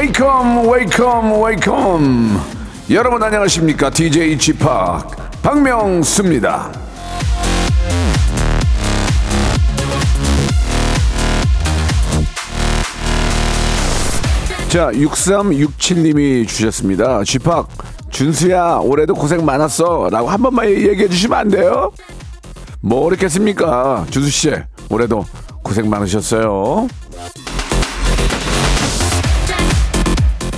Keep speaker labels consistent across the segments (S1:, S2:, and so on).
S1: Welcome, welcome, welcome. 여러분 안녕하십니까? DJ p 박명수입니다. 자, 6367님이 주셨습니다. 쥐팍, 준수야, 올해도 고생 많았어. 라고 한 번만 얘기해 주시면 안 돼요? 뭐 그렇겠습니까? 준수씨, 올해도 고생 많으셨어요.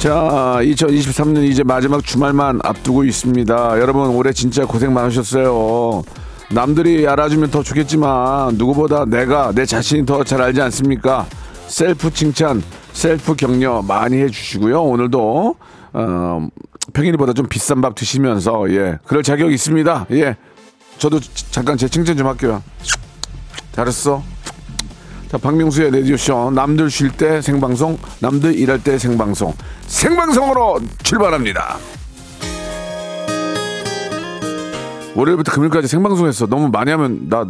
S1: 자, 2023년 이제 마지막 주말만 앞두고 있습니다. 여러분, 올해 진짜 고생 많으셨어요. 남들이 알아주면 더 좋겠지만, 누구보다 내가, 내 자신이 더 잘 알지 않습니까? 셀프 칭찬, 셀프 격려 많이 해주시고요. 오늘도, 어, 평일보다 좀 비싼 밥 드시면서, 예, 그럴 자격이 있습니다. 예. 저도 잠깐 제 칭찬 좀 할게요. 잘했어. 자, 박명수의 라디오쇼. 남들 쉴 때 생방송, 남들 일할 때 생방송. 생방송으로 출발합니다. 월요일부터 금요일까지 생방송했어. 너무 많이 하면 나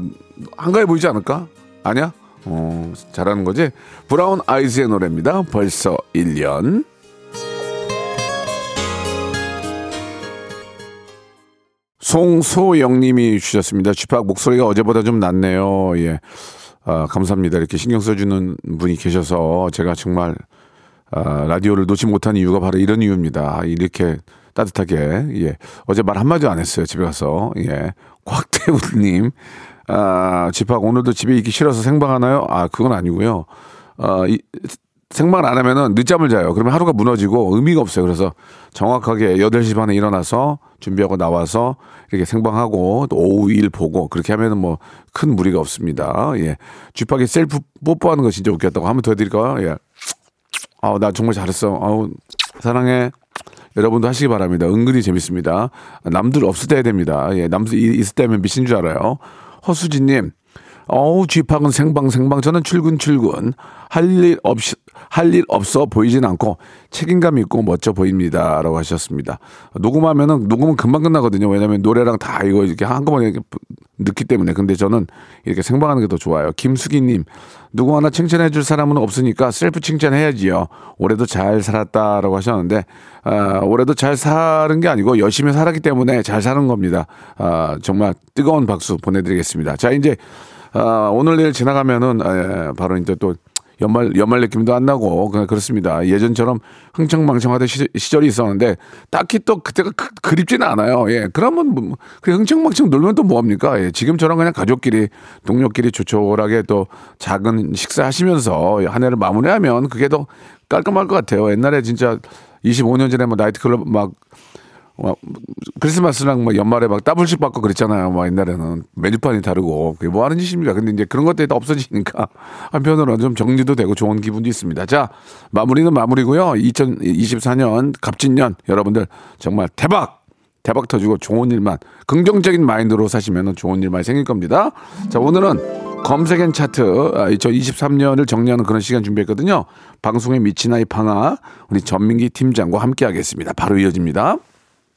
S1: 한가해 보이지 않을까? 아니야? 어, 잘하는 거지? 브라운 아이즈의 노래입니다. 벌써 1년. 송소영 님이 주셨습니다. 쥐팍 목소리가 어제보다 좀 낫네요. 예. 아, 감사합니다. 이렇게 신경 써주는 분이 계셔서 제가 정말 아, 라디오를 놓지 못한 이유가 바로 이런 이유입니다. 이렇게 따뜻하게 예. 어제 말 한마디도 안 했어요. 집에 가서 예. 곽태훈님 아, 집합 오늘도 집에 있기 싫어서 생방 하나요? 아 그건 아니고요. 아, 이, 생방을 안 하면은 늦잠을 자요. 그러면 하루가 무너지고 의미가 없어요. 그래서 정확하게 8시 반에 일어나서 준비하고 나와서 이렇게 생방하고 또 오후 일 보고 그렇게 하면은 뭐 큰 무리가 없습니다. 예. 쥐팍이 셀프 뽀뽀하는 거 진짜 웃겼다고 한번 더 해드릴까요? 예. 아우, 나 정말 잘했어. 아우, 사랑해. 여러분도 하시기 바랍니다. 은근히 재밌습니다. 남들 없을 때 해야 됩니다. 예, 남들 이- 있을 때면 미친 줄 알아요. 허수진님, 어우, 쥐팍은 생방, 생방. 저는 출근, 출근. 할 일 없이, 할 일 없어 보이진 않고 책임감 있고 멋져 보입니다. 라고 하셨습니다. 녹음하면은, 녹음은 금방 끝나거든요. 왜냐면 노래랑 다 이거 이렇게 한꺼번에 이렇게 넣기 때문에. 근데 저는 이렇게 생방하는 게 더 좋아요. 김수기님, 누구 하나 칭찬해 줄 사람은 없으니까 셀프 칭찬해야지요. 올해도 잘 살았다라고 하셨는데, 아, 올해도 잘 사는 게 아니고 열심히 살았기 때문에 잘 사는 겁니다. 아, 정말 뜨거운 박수 보내드리겠습니다. 자, 이제, 아, 오늘 내일 지나가면은, 에, 바로 이제 또 연말, 연말 느낌도 안 나고, 그냥 그렇습니다. 예전처럼 흥청망청하던 시, 시절이 있었는데, 딱히 또 그때가 그, 그립지는 않아요. 예. 그러면, 뭐, 그냥 흥청망청 놀면 또 뭐합니까? 예. 지금처럼 그냥 가족끼리, 동료끼리 조촐하게 또 작은 식사하시면서 한 해를 마무리하면 그게 더 깔끔할 것 같아요. 옛날에 진짜 25년 전에 뭐 나이트클럽 막 어, 크리스마스랑 뭐 연말에 막 더블씩 받고 그랬잖아요. 막 옛날에는 메뉴판이 다르고 그게 뭐 하는 짓입니까? 근데 이제 그런 것들이 다 없어지니까 한편으로는 좀 정리도 되고 좋은 기분도 있습니다. 자, 마무리는 마무리고요. 2024년 갑진년 여러분들 정말 대박 대박 터지고 좋은 일만 긍정적인 마인드로 사시면 좋은 일만 생길 겁니다. 자 오늘은 검색엔 차트 2023년을 정리하는 그런 시간 준비했거든요. 방송에 미친 아이 방아 우리 전민기 팀장과 함께하겠습니다. 바로 이어집니다.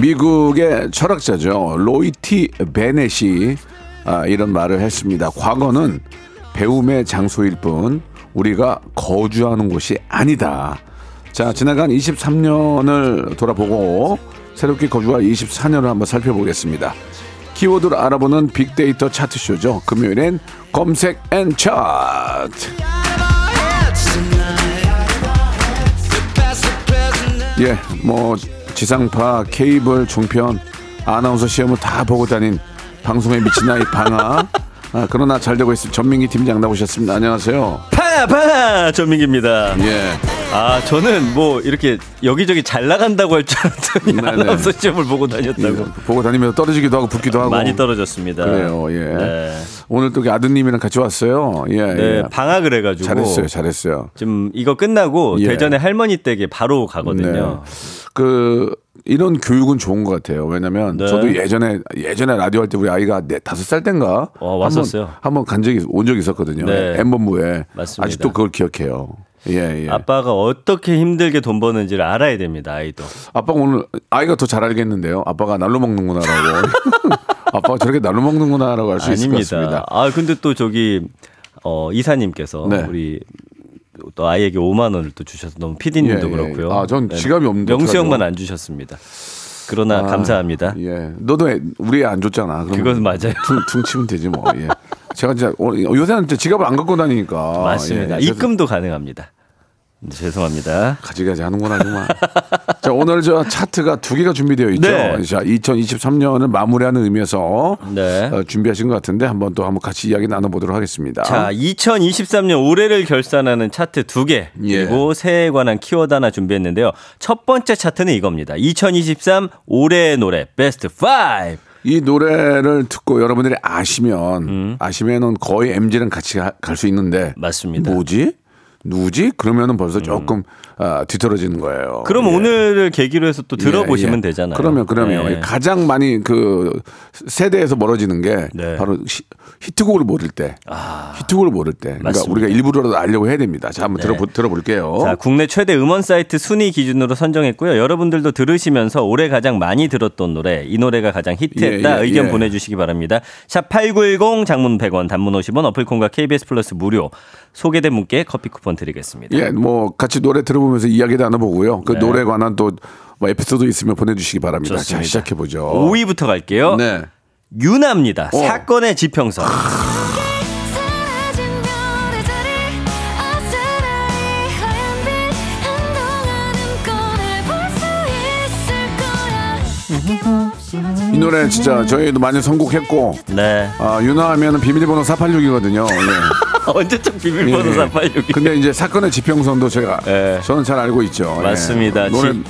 S1: 미국의 철학자죠. 로이티 베넷이 아, 이런 말을 했습니다. 과거는 배움의 장소일 뿐 우리가 거주하는 곳이 아니다. 자, 지나간 23년을 돌아보고 새롭게 거주할 24년을 한번 살펴보겠습니다. 키워드를 알아보는 빅데이터 차트쇼죠. 금요일엔 검색 N 차트. 예, 뭐 지상파, 케이블, 종편, 아나운서 시험을 다 보고 다닌 방송에 미친 아이 방아 아, 그러나 잘 되고 있습니다. 전민기 팀장 나오셨습니다. 안녕하세요.
S2: 파파 전민기입니다.
S1: 예.
S2: 아 저는 뭐 이렇게 여기저기 잘 나간다고 할 줄 알았더니
S1: 네네.
S2: 아나운서 시험을 보고 다녔다고
S1: 예, 보고 다니면서 떨어지기도 하고 붙기도 하고
S2: 많이 떨어졌습니다.
S1: 그래요. 예.
S2: 네.
S1: 오늘 또 아드님이랑 같이 왔어요. 예.
S2: 네,
S1: 예.
S2: 방학을 해가지고
S1: 잘했어요. 잘했어요.
S2: 지금 이거 끝나고
S1: 예.
S2: 대전에 할머니 댁에 바로 가거든요.
S1: 그 이런 교육은 좋은 것 같아요. 왜냐면
S2: 네.
S1: 저도 예전에 예전에 라디오 할 때 우리 아이가 네 다섯 살 땐가
S2: 어, 왔었어요.
S1: 한번 간 적이 온 적이 있었거든요.
S2: 네.
S1: M본부에
S2: 맞습니다.
S1: 아직도 그걸 기억해요. 예, 예.
S2: 아빠가 어떻게 힘들게 돈 버는지를 알아야 됩니다. 아이도.
S1: 아빠가 오늘 아이가 더 잘 알겠는데요. 아빠가 날로 먹는구나라고. 아빠가 저렇게 날로 먹는구나라고 알수 있을 것 같습니다.
S2: 아 근데 또 저기 어 이사님께서
S1: 네.
S2: 우리 또 아이에게 5만 원을 또 주셔서 너무 피디님도
S1: 예, 예.
S2: 그렇고요. 네.
S1: 아, 전 지갑이 없는데
S2: 명수? 형만 안 주셨습니다. 그러나 감사합니다.
S1: 예. 너도 애- 우리 애안 줬잖아.
S2: 그건 맞아요.
S1: 퉁, 퉁 치면 되지 뭐. 예. 제가 진짜 오늘- 요새는 지갑을 안 갖고 다니니까.
S2: 맞습니다.
S1: 예.
S2: 입금도 가능합니다. 네, 죄송합니다.
S1: 가지가지 하는구나 정말. 자 오늘 저 차트가 두 개가 준비되어 있죠.
S2: 네.
S1: 자 2023년을 마무리하는 의미에서
S2: 네.
S1: 어, 준비하신 것 같은데 한번 또 한번 같이 이야기 나눠보도록 하겠습니다.
S2: 자, 2023년 올해를 결산하는 차트 두 개,
S1: 예.
S2: 그리고 새해에 관한 키워드 하나 준비했는데요. 첫 번째 차트는 이겁니다. 2023 올해의 노래 베스트 5.
S1: 이 노래를 듣고 여러분들이 아시면
S2: 음.
S1: 아시면은 거의 MG랑 같이 갈 수 있는데
S2: 맞습니다. 음.
S1: 뭐지? 누구지? 그러면은 벌써 조금 아, 뒤떨어지는 거예요.
S2: 그럼
S1: 예.
S2: 오늘을 계기로 해서 또 들어보시면
S1: 예, 예.
S2: 되잖아요.
S1: 그러면 그러면
S2: 네.
S1: 가장 많이 그 세대에서 멀어지는 게
S2: 네.
S1: 바로 히, 히트곡을 모를 때, 히트곡을 모를 때. 그러니까
S2: 맞습니다.
S1: 우리가 일부러라도 알려고 해야 됩니다. 자, 한번 들어 들어볼게요.
S2: 자, 국내 최대 음원 사이트 순위 기준으로 선정했고요. 여러분들도 들으시면서 올해 가장 많이 들었던 노래, 이 노래가 가장 히트했다
S1: 예, 예,
S2: 의견
S1: 예.
S2: 보내주시기 바랍니다. 샵 8910 장문 100원, 단문 50원, 어플콘과 KBS 플러스 무료. 소개된 분께 커피 쿠폰 드리겠습니다.
S1: 예, 뭐 같이 노래 들어보면서 이야기 나눠보고요. 그
S2: 네.
S1: 노래에 관한 또 뭐 에피소드 있으면 보내주시기 바랍니다.
S2: 좋습니다.
S1: 자, 시작해 보죠.
S2: 5위부터 갈게요.
S1: 네.
S2: 유나입니다.
S1: 어.
S2: 사건의 지평선.
S3: 이이
S1: 노래 진짜 저희도 많이 선곡했고
S2: 네.
S1: 아, 윤하하면 비밀번호 486이거든요.
S2: 언제적 비밀번호
S1: 예.
S2: 486이.
S1: 근데 이제 사건의 지평선도 제가
S2: 예.
S1: 저는 잘 알고 있죠. 예.
S2: 맞습니다.
S1: 노래
S2: 지-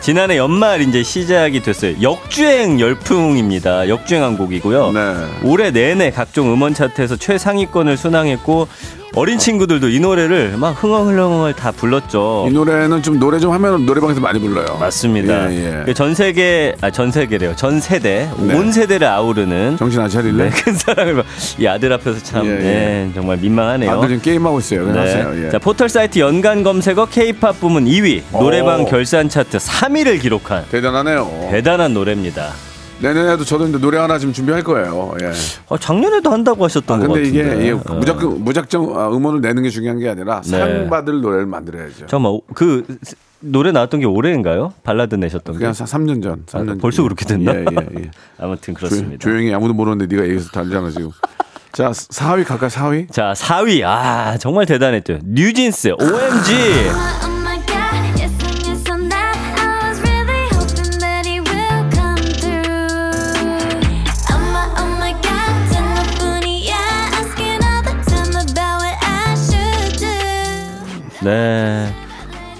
S2: 지난해 연말 이제 시작이 됐어요. 역주행 열풍입니다. 역주행한 곡이고요.
S1: 네.
S2: 올해 내내 각종 음원 차트에서 최상위권을 순항했고 어린 친구들도 이 노래를 막 흥얼흥얼 다 불렀죠.
S1: 이 노래는 좀 노래 좀 하면 노래방에서 많이 불러요.
S2: 맞습니다.
S1: 예, 예.
S2: 그전 세계 아 전 세계래요. 전 세대
S1: 네.
S2: 온 세대를 아우르는
S1: 정신 안 차릴래?
S2: 네, 큰 사랑을 받- 이 아들 앞에서 참
S1: 예, 예.
S2: 네, 정말 민망하네요.
S1: 아들 지금 게임 하고 있어요. 그냥 하세요. 예.
S2: 자 포털 사이트 연간 검색어 K-팝 부문 2위, 노래방
S1: 오.
S2: 결산 차트 3위를 기록한
S1: 대단하네요.
S2: 대단한 노래입니다.
S1: 내년에도 저도 이제 노래 하나 지금 준비할 거예요. 예.
S2: 어, 작년에도 한다고 하셨던
S1: 아,
S2: 것
S1: 근데
S2: 같은데.
S1: 이게
S2: 어.
S1: 무작정 무작정 아, 음원을 내는 게 중요한 게 아니라
S2: 네.
S1: 상 받을 노래를 만들어야죠.
S2: 잠깐만 그 노래 나왔던 게 올해인가요? 발라드 내셨던 게?
S1: 그냥 3년 전. 3년 전.
S2: 아, 벌써 그렇게 됐나?
S1: 예, 예, 예.
S2: 아무튼
S1: 조,
S2: 그렇습니다.
S1: 조 용히 아무도 모르는데 네가 얘기해서 달잖아 지금. 자 4위 갈까 4위?
S2: 자 4위 아 정말 대단했죠. 뉴진스 OMG. 네,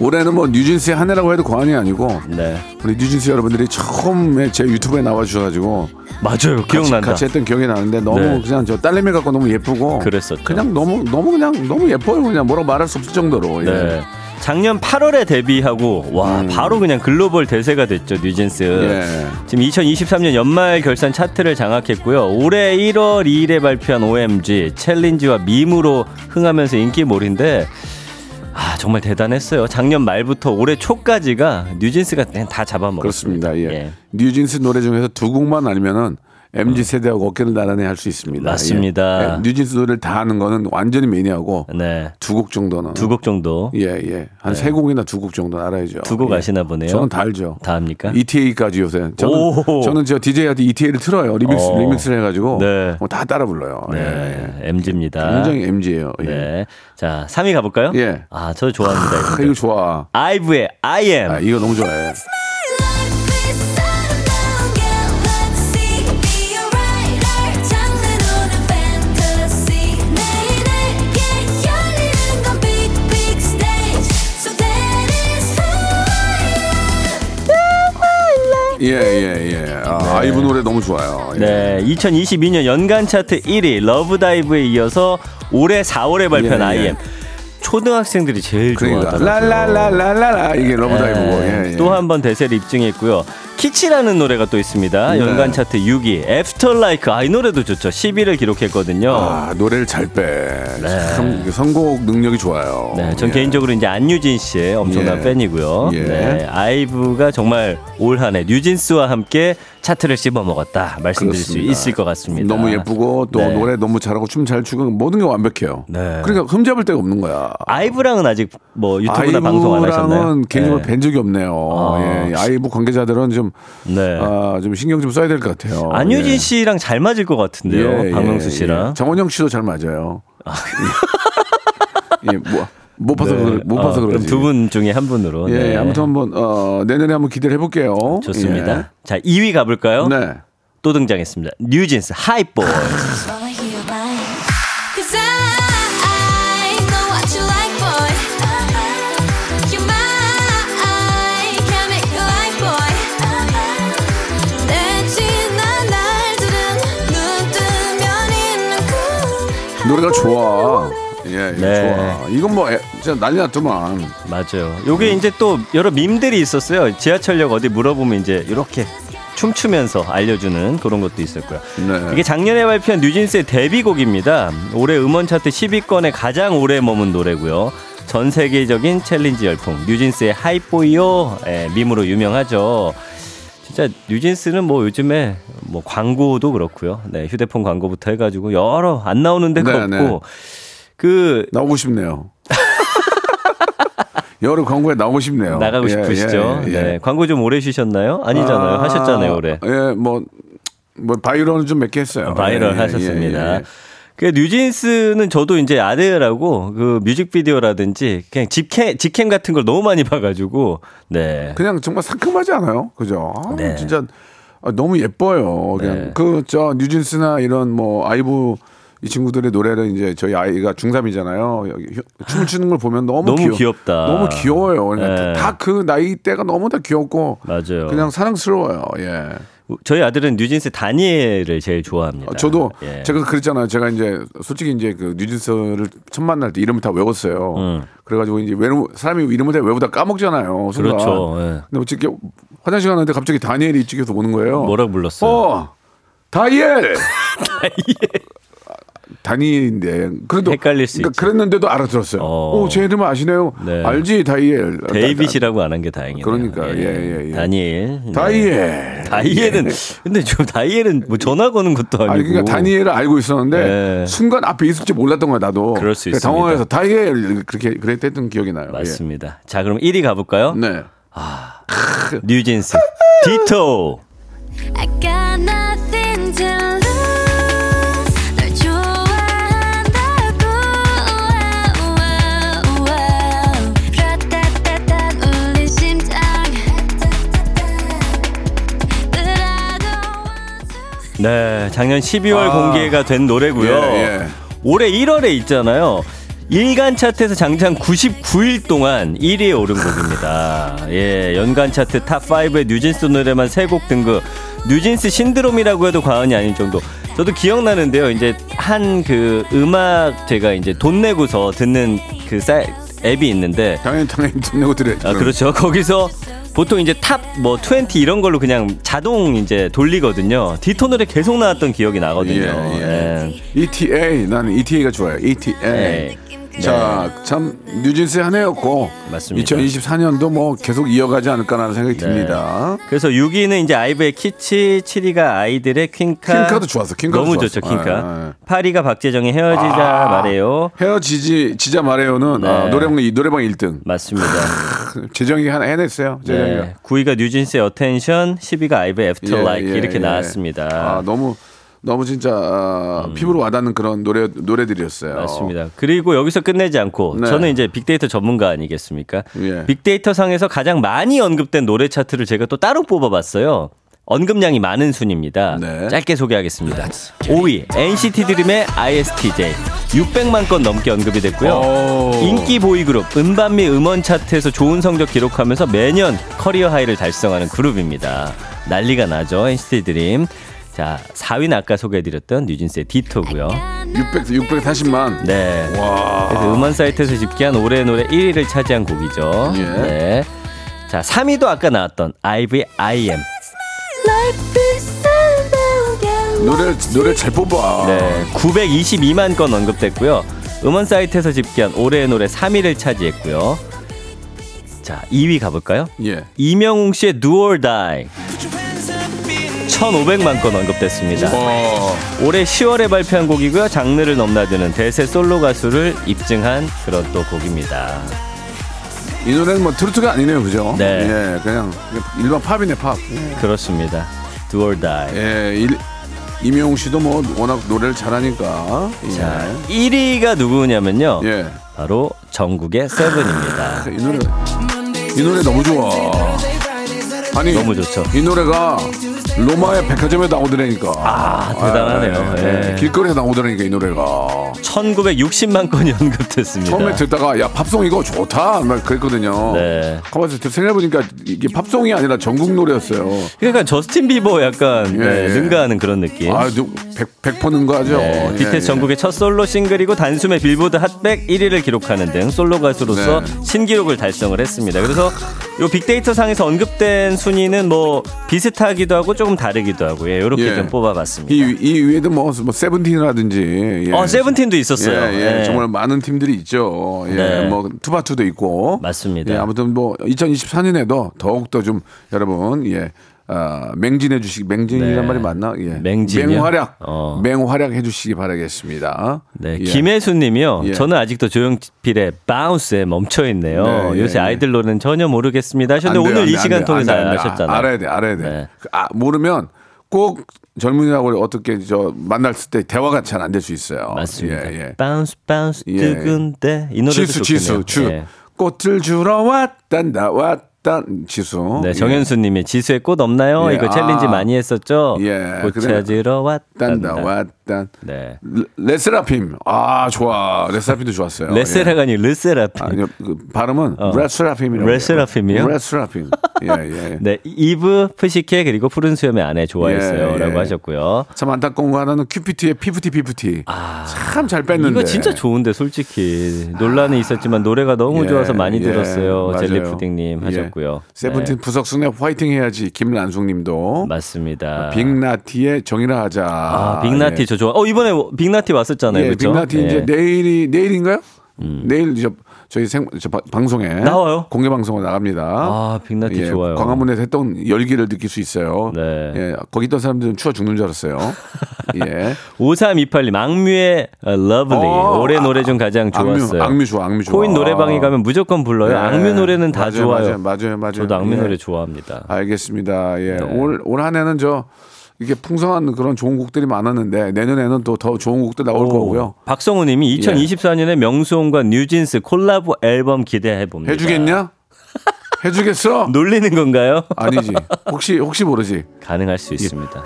S1: 올해는 뭐 뉴진스의 한 해라고 해도 과언이 아니고
S2: 네
S1: 우리 뉴진스 여러분들이 처음에 제 유튜브에 나와 주셔가지고
S2: 맞아요.
S1: 같이,
S2: 기억난다.
S1: 같이 했던 기억이 나는데 너무
S2: 네.
S1: 그냥 저 딸내미 갖고 너무 예쁘고
S2: 그랬었죠.
S1: 그냥 너무 너무 그냥 너무 예뻐요 그냥 뭐라고 말할 수 없을 정도로 예.
S2: 네. 작년 8월에 데뷔하고 와 바로 그냥 글로벌 대세가 됐죠 뉴진스.
S1: 음. 예.
S2: 지금 2023년 연말 결산 차트를 장악했고요. 올해 1월 2일에 발표한 OMG 챌린지와 밈으로 흥하면서 인기몰인데 아 정말 대단했어요. 작년 말부터 올해 초까지가 뉴진스가 다 잡아먹었습니다.
S1: 그렇습니다. 예. 뉴진스 노래 중에서 두 곡만 알면은 MZ 세대하고 어깨를 나란히 할 수 있습니다.
S2: 맞습니다.
S1: 예. 예. 뉴진스 노래를 다 아는 거는 완전히 매니아고
S2: 네.
S1: 두 곡 정도는
S2: 두 곡 정도
S1: 예, 예. 한 세 곡이나 두 곡 정도는 알아야죠.
S2: 두곡
S1: 예.
S2: 아시나 보네요.
S1: 저는 다 알죠.
S2: 다 합니까?
S1: ETA까지 요새. 저는
S2: 오.
S1: 저는 저 DJ한테 ETA를 틀어요. 리믹스
S2: 어.
S1: 리믹스를 해 가지고
S2: 네.
S1: 뭐 다 따라 불러요. 예, 예.
S2: 네. MG입니다.
S1: 굉장히 MG예요. 예.
S2: 네. 자, 3위 가 볼까요?
S1: 예.
S2: 아, 저 좋아합니다.
S1: 아.
S2: 이거
S1: 좋아.
S2: 아이브의 I am.
S1: 아, 이거 너무 좋아해. 예, 예, 예. 아, 아이브 노래 너무 좋아요. 예.
S2: 네, 2022년 연간 차트 1위 Love Dive에 이어서 올해 4월에 발표한
S1: 예, 예.
S2: I AM. 초등학생들이 제일
S1: 그러니까
S2: 좋아하더라고요.
S1: 라라라라라라 이게 Love Dive고. 예, 예.
S2: 또한 번 대세를 입증했고요. Kitsch라는 노래가 또 있습니다.
S1: 네.
S2: 연간 차트 6위. After Like. 아, 이 노래도 좋죠. 10위를 기록했거든요.
S1: 아, 노래를 잘 빼. 참 선곡 능력이 좋아요.
S2: 네, 전
S1: 예.
S2: 개인적으로 이제 안유진 씨의 엄청난
S1: 예.
S2: 팬이고요.
S1: 예.
S2: 네, 아이브가 정말 올 한 해 뉴진스와 함께 차트를 씹어 먹었다 말씀드릴
S1: 그렇습니다.
S2: 수 있을 것 같습니다.
S1: 너무 예쁘고 또
S2: 네.
S1: 노래 너무 잘하고 춤 잘 추고 모든 게 완벽해요.
S2: 네.
S1: 그러니까 흠잡을 데가 없는 거야.
S2: 아이브랑은 아직 뭐 유튜브나 방송 안 하셨나요?
S1: 아이브랑은 개인적으로
S2: 네.
S1: 뵌 적이 없네요.
S2: 아.
S1: 예, 아이브 관계자들은 좀,
S2: 네.
S1: 아, 좀 신경 좀 써야 될 것 같아요.
S2: 안유진
S1: 예.
S2: 씨랑 잘 맞을 것 같은데요.
S1: 예,
S2: 박명수
S1: 예,
S2: 씨랑.
S1: 예. 정원영 씨도 잘 맞아요. 예, 뭐, 못 봐서
S2: 네.
S1: 그래, 못 봐서
S2: 어, 그럼
S1: 그러지.
S2: 두분 중에 한 분으로.
S1: 예,
S2: 네.
S1: 아무튼 한번 어, 내년에 한번 기대를 해볼게요.
S2: 좋습니다. 자, 2위 가볼까요?
S1: 예. 네.
S2: 또 등장했습니다. 뉴진스
S3: 있는 꿈.
S1: 노래가 좋아. 예, 예,
S2: 네.
S1: 좋아. 이건 뭐 애, 진짜 난리 났더만.
S2: 맞아요. 요게 이제 또 여러 밈들이 있었어요. 지하철역 어디 물어보면 이제 이렇게 춤추면서 알려주는 그런 것도 있었고요.
S1: 네.
S2: 이게 작년에 발표한 뉴진스의 데뷔곡입니다. 올해 음원 차트 10위권에 가장 오래 머문 노래고요. 전 세계적인 챌린지 열풍 뉴진스의 Hype Boy요 예, 밈으로 유명하죠. 진짜 뉴진스는 뭐 요즘에 뭐 광고도 그렇고요. 네, 휴대폰 광고부터 해가지고 여러 안 나오는 데가
S1: 네,
S2: 없고 그
S1: 나오고 싶네요. 여러 광고에 나오고 싶네요.
S2: 나가고
S1: 예,
S2: 싶으시죠?
S1: 예, 예.
S2: 네. 광고 좀 오래 쉬셨나요? 아니잖아요.
S1: 아,
S2: 하셨잖아요, 올해.
S1: 예, 뭐, 뭐 viral은 좀 몇 개 했어요.
S2: 바이럴
S1: 예, 예,
S2: 하셨습니다.
S1: 예, 예.
S2: 그 뉴진스는 저도 이제 아대라고 그 뮤직비디오라든지 그냥 직캠, 직캠 같은 걸 너무 많이 봐가지고 네.
S1: 그냥 정말 상큼하지 않아요? 그죠? 아,
S2: 네.
S1: 진짜 아, 너무 예뻐요. 그냥
S2: 네.
S1: 그저 뉴진스나 이런 뭐 아이브 이 친구들의 노래를 이제 저희 아이가 중3이잖아요. 여기 휴- 춤을 추는 걸 보면 너무,
S2: 너무
S1: 귀여,
S2: 귀엽다.
S1: 너무 귀여워요. 그러니까
S2: 네.
S1: 다그 나이 대가 너무 다 귀엽고
S2: 맞아요.
S1: 그냥 사랑스러워요. 예.
S2: 저희 아들은 뉴진스 다니엘을 제일 좋아합니다.
S1: 어, 저도
S2: 예.
S1: 제가 그랬잖아요. 제가 이제 솔직히 이제 그 뉴진스를 처음 만날 때 이름을 다 외웠어요.
S2: 음.
S1: 그래가지고 이제 외우, 사람이 이름을 다 외우다 까먹잖아요. 순간.
S2: 그렇죠. 예.
S1: 근데 어떻게 화장실 갔는데 갑자기 다니엘이 이쪽에서 오는 거예요.
S2: 뭐라고 불렀어요?
S1: 어, 다이엘. 다니엘 인데 그래도
S2: 헷갈릴 수 있죠.
S1: 그랬는데도 알아들었어요.
S2: 어.
S1: 오, 제 이름 아시네요.
S2: 네.
S1: 알지, 다이엘.
S2: 데이빗이라고 안한게 다행이네요.
S1: 그러니까, 예, 예, 예.
S2: 다니엘. 네.
S1: 다이엘.
S2: 다이엘은 근데 저 다이엘은 뭐 전화 거는 것도 아니고.
S1: 아니 그러니까 다니엘을 알고 있었는데
S2: 네.
S1: 순간 앞에 있을지 몰랐던 거야 나도.
S2: 그럴 수 있습니다.
S1: 당황해서 다이엘 그렇게 그랬던 기억이 나요. 예.
S2: 맞습니다. 자, 그럼 1위 가볼까요?
S1: 네.
S2: 뉴진스 디토. 네, 작년 12월
S1: 아.
S2: 공개가 된 노래고요.
S1: 예, 예.
S2: 올해 1월에 있잖아요. 일간 차트에서 장장 99일 동안 1위에 오른 곡입니다. 예, 연간 차트 top5의 뉴진스 노래만 3곡 등극. 뉴진스 신드롬이라고 해도 과언이 아닐 정도. 저도 기억나는데요. 이제 한 그 음악 제가 이제 돈 내고서 듣는 그 사이, 앱이 있는데
S1: 당연히 당연히 돈 내고 드려야죠.
S2: 아, 그렇죠. 거기서 보통 이제 탑뭐20 이런 걸로 그냥 자동 이제 돌리거든요. 디토 노래 계속 나왔던 기억이 나거든요.
S1: 예, 예.
S2: 예.
S1: ETA 나는 ETA가 좋아요. ETA.
S2: 네.
S1: 자, 참 뉴진스의 한 해였고
S2: 맞습니다.
S1: 2024년도 뭐 계속 이어가지 않을까라는 생각이
S2: 네.
S1: 듭니다.
S2: 그래서 6위는 이제 아이브의 키치, 7위가 아이들의 퀸카.
S1: 퀸카도 좋았어. 퀸카도
S2: 너무
S1: 좋았어.
S2: 좋죠, 퀸카.
S1: 예, 예.
S2: 8위가 박재정의 헤어지자
S1: 아.
S2: 말해요.
S1: 헤어지지 지자 말해요는
S2: 네.
S1: 아, 노래방 노래방 1등.
S2: 맞습니다.
S1: 재정이 하나 해냈어요. 재정이가.
S2: 네. 9위가 뉴진스의 Attention, 10위가 아이브의 After
S1: 예,
S2: Like
S1: 예,
S2: 이렇게
S1: 예.
S2: 나왔습니다.
S1: 아, 너무 너무 진짜 아, 피부로 와닿는 그런 노래 노래들이었어요.
S2: 음. 맞습니다. 그리고 여기서 끝내지 않고
S1: 네.
S2: 저는 이제 빅데이터 전문가 아니겠습니까?
S1: 예.
S2: 빅데이터 상에서 가장 많이 언급된 노래 차트를 제가 또 따로 뽑아봤어요. 언급량이 많은 순입니다.
S1: 네.
S2: 짧게 소개하겠습니다. 5위 NCT 드림의 ISTJ 600만 건 넘게 언급이 됐고요.
S1: 오.
S2: 인기 보이그룹 음반 및 음원 차트에서 좋은 성적 기록하면서 매년 career high를 달성하는 그룹입니다. 난리가 나죠. NCT 드림. 자, 4위는 아까 소개해드렸던 뉴진스의 Ditto고요.
S1: 600, 640만.
S2: 네.
S1: 와.
S2: 그래서 음원 사이트에서 집계한 올해 노래 1위를 차지한 곡이죠.
S1: 예.
S2: 네. 자, 3위도 아까 나왔던 아이브의 I am.
S1: 노래, 노래 잘 뽑아.
S2: 네. 922만 건 언급됐고요. 음원 사이트에서 집계한 올해의 노래 3위를 차지했고요. 자, 2위 가볼까요?
S1: 예.
S2: 이명웅 씨의 Do or Die. 1,500만 건 언급됐습니다.
S1: 어,
S2: 올해 10월에 발표한 곡이고요. 장르를 넘나드는 대세 솔로 가수를 입증한 그런 또 곡입니다.
S1: 이 노래는 뭐 트로트가 아니네요, 그죠?
S2: 네.
S1: 예, 그냥 일반 팝이네, 팝.
S2: 그렇습니다. Do or Die.
S1: 예, 일, 이명웅 씨도 뭐 워낙 노래를 잘하니까. 예.
S2: 자, 1위가 누구냐면요.
S1: 예.
S2: 바로 전국의 세븐입니다.
S1: 이 노래, 이 노래 너무 좋아. 아니,
S2: 너무 좋죠.
S1: 이 노래가 로마의 백화점에 나오더라니까.
S2: 아, 대단하네요. 예.
S1: 길거리에 나오더라니까, 이 노래가.
S2: 1960만 건이 언급됐습니다.
S1: 처음에 듣다가, 야, 팝송 이거 좋다. 막 그랬거든요.
S2: 네.
S1: 가만히 생각해보니까 이게 팝송이 아니라 정국 노래였어요.
S2: 그러니까 저스틴 비버 약간
S1: 예,
S2: 네,
S1: 예.
S2: 능가하는 그런 느낌.
S1: 아, 좀 백, 백 퍼는 거 하죠.
S2: 네,
S1: 예,
S2: BTS
S1: 예.
S2: 정국의 첫 솔로 싱글이고 단숨에 빌보드 핫백 1위를 기록하는 등 솔로 가수로서
S1: 네.
S2: 신기록을 달성을 했습니다. 그래서 요 빅데이터 상에서 언급된 순위는 뭐 비슷하기도 하고 조금 다르기도 하고 예, 이렇게
S1: 예.
S2: 좀 뽑아봤습니다.
S1: 이, 이 위에도 뭐, 뭐 세븐틴이라든지 예.
S2: 어, 세븐틴도 있었어요.
S1: 예, 예.
S2: 예.
S1: 정말 많은 팀들이 있죠. 예,
S2: 네.
S1: 뭐 투바투도 있고
S2: 맞습니다.
S1: 예, 아무튼 뭐 2024년에도 더욱 더 좀 여러분 예. 아, 맹진해 주시기 맹진이란
S2: 네.
S1: 말이 맞나? 예.
S2: 맹진이요?
S1: 맹활약.
S2: 어.
S1: 맹활약 해 주시기 바라겠습니다.
S2: 네,
S1: 예.
S2: 김혜수 님이요.
S1: 예.
S2: 저는 아직도 조용필의 Bounce에 멈춰 있네요.
S1: 네, 예,
S2: 요새
S1: 예.
S2: 아이들 노래는 전혀 모르겠습니다.
S1: 안
S2: 하셨는데
S1: 돼,
S2: 오늘 안이 시간
S1: 돼,
S2: 통해서. 아셨잖아요.
S1: 아, 알아야 돼, 알아야 돼.
S2: 네.
S1: 그, 아, 모르면 꼭 젊은이하고 어떻게 저 만났을 때 대화가 잘 안 될 수 있어요.
S2: 맞습니다.
S1: 예, 예.
S2: Bounce Bounce
S1: 예.
S2: 뜨근데 이 노래도
S1: 지수,
S2: 좋겠네요.
S1: 지수, 주.
S2: 예.
S1: 꽃을 주러 왔단다, 왔 단, 지수.
S2: 네,
S1: 예.
S2: 정현수 님이 지수의 꽃 없나요?
S1: 예,
S2: 이거 챌린지
S1: 아.
S2: 많이 했었죠?
S1: 예,
S2: 꽃
S1: 그래.
S2: 찾으러
S1: 딴다,
S2: 왔단다.
S1: 왔단.
S2: 네.
S1: 레- 레스라핌. 아, 좋아. 레스라핌도 좋았어요.
S2: 레세라가 아니고
S1: 예.
S2: 르세라핌.
S1: 아, 이거 그 발음은
S2: 어.
S1: 레스라핌이라고.
S2: 레스라핌이요?
S1: 레스라핌. 예, 예.
S2: 네, 이브 프시케 그리고 푸른 수염의 아내 좋아했어요.
S1: 예,
S2: 라고
S1: 예.
S2: 하셨고요.
S1: 참 안타까운 거 하나는 Cupid의 피프티 피프티. 참잘 뺐는데.
S2: 아, 이거 진짜 좋은데 솔직히 논란이 있었지만 노래가 너무
S1: 예,
S2: 좋아서 많이
S1: 예,
S2: 들었어요. 젤리 푸딩님
S1: 예.
S2: 하셨고요.
S1: 세븐틴 부석순의 화이팅 해야지 김란숙님도.
S2: 네, 맞습니다.
S1: 빅나티의 정이라 하자.
S2: 아, 빅나티
S1: 예.
S2: 저 좋아. 어 이번에 빅나티 왔었잖아요.
S1: 예,
S2: 그렇죠?
S1: 빅나티 이제 내일이 내일인가요? 내일 저 저희 생 저 방송에
S2: 나와요?
S1: 공개 방송에 나갑니다.
S2: 아, 빅나티
S1: 예,
S2: 좋아요.
S1: 광화문에서 했던 열기를 느낄 수 있어요.
S2: 네.
S1: 예, 거기 있던 사람들은 추워 죽는 줄 알았어요. 예.
S2: 5328님 악뮤의 Love Lee
S1: 어,
S2: 올해 노래 중 가장 좋았어요.
S1: 악뮤, 악뮤 좋아, 악뮤 좋아.
S2: 코인 노래방에 가면 무조건 불러요.
S1: 예,
S2: 악뮤 노래는 다
S1: 맞아요,
S2: 좋아요.
S1: 맞아요, 맞아요, 맞아요.
S2: 저도 악뮤
S1: 예.
S2: 노래 좋아합니다.
S1: 알겠습니다. 예.
S2: 네.
S1: 올, 올 한 해는 저, 이게 풍성한 그런 좋은 곡들이 많았는데, 내년에는 또 더 좋은 곡들 나올 거고요. 예.
S2: 박성우 님이 2024년에 명수홍과 뉴진스 콜라보 앨범 기대해 봅니다.
S1: 해 주겠냐? 해 주겠어?
S2: 놀리는 건가요?
S1: 아니지. 혹시, 혹시 모르지.
S2: 가능할 수 있습니다.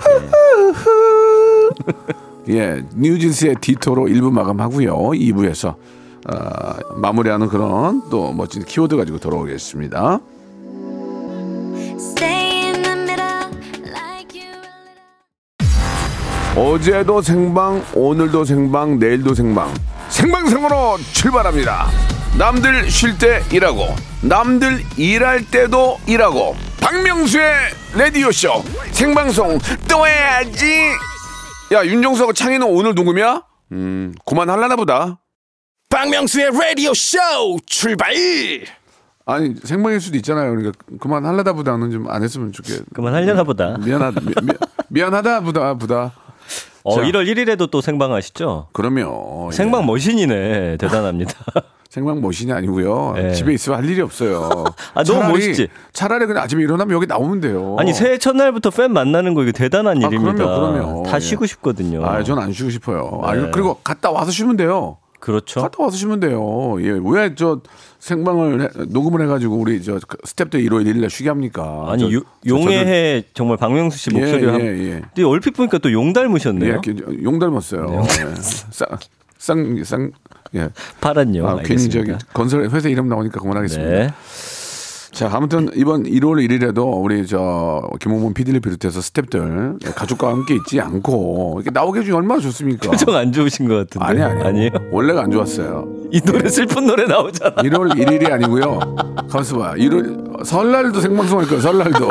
S2: 네.
S1: 예. 뉴진스의 디토로 1부 마감하고요. 2부에서, 어, 마무리하는 그런 또 멋진 키워드 가지고 돌아오겠습니다. 어제도 생방, 오늘도 생방, 내일도 생방. 생방송으로 출발합니다. 남들 쉴 때 일하고, 남들 일할 때도 일하고. 박명수의 라디오쇼 생방송 또 해야지. 야, 윤정수하고 창희는 오늘 녹음이야? 음, 그만할라나 보다.
S4: 박명수의 라디오 쇼 출발
S1: 아니, 생방일 수도 있잖아요. 그러니까 그만 할라다 보다는 좀 안 했으면 좋겠.
S2: 그만 하려나 보다.
S1: 미안하다, 미, 미, 미안하다 보다, 보다.
S2: 어,
S1: 자.
S2: 1월 1일에도 또 생방하시죠?
S1: 그러면. 예.
S2: 생방 머신이네. 대단합니다.
S1: 생방 머신이 아니고요.
S2: 예.
S1: 집에 있으면 할 일이 없어요.
S2: 아, 너무 멋있지?
S1: 차라리 그냥 아침에 일어나면 여기 나오면 돼요.
S2: 아니 새해 첫날부터 팬 만나는 거 이거 대단한
S1: 아,
S2: 일입니다.
S1: 그럼요, 그럼요.
S2: 다
S1: 예.
S2: 쉬고 싶거든요.
S1: 아, 전 안 쉬고 싶어요. 아,
S2: 네.
S1: 그리고 갔다 와서 쉬면 돼요.
S2: 그렇죠.
S1: 갔다 와서 쉬면 돼요. 예, 왜 저 생방을 해- 녹음을 해가지고 우리 저 스탭들 1월 1일날 쉬게 합니까?
S2: 아니
S1: 저-
S2: 용해해 정말 박명수 씨
S1: 예,
S2: 목소리가 한-
S1: 예, 예.
S2: 근데 얼핏 보니까 또 용 닮으셨네요.
S1: 예, 그- 용 닮았어요. 예. 쌍, 쌍, 쌍, 예.
S2: 파란요.
S1: 아, 괜히 저기. 건설 회사 이름 나오니까 그만하겠습니다.
S2: 네.
S1: 자, 아무튼 이번 1월 1일에도 우리 저 김홍문 PD를 비롯해서 스탭들 가족과 함께 있지 않고 이렇게 나오게 해주면 얼마나 좋습니까?
S2: 표정 안 좋으신 것 같은데.
S1: 아니 아니
S2: 아니에요?
S1: 원래가 안 좋았어요.
S2: 이 노래 슬픈 노래 나오잖아.
S1: 1월 1일이 아니고요. 가만있어 봐. 1월 설날도 생방송 할 거예요. 설날도.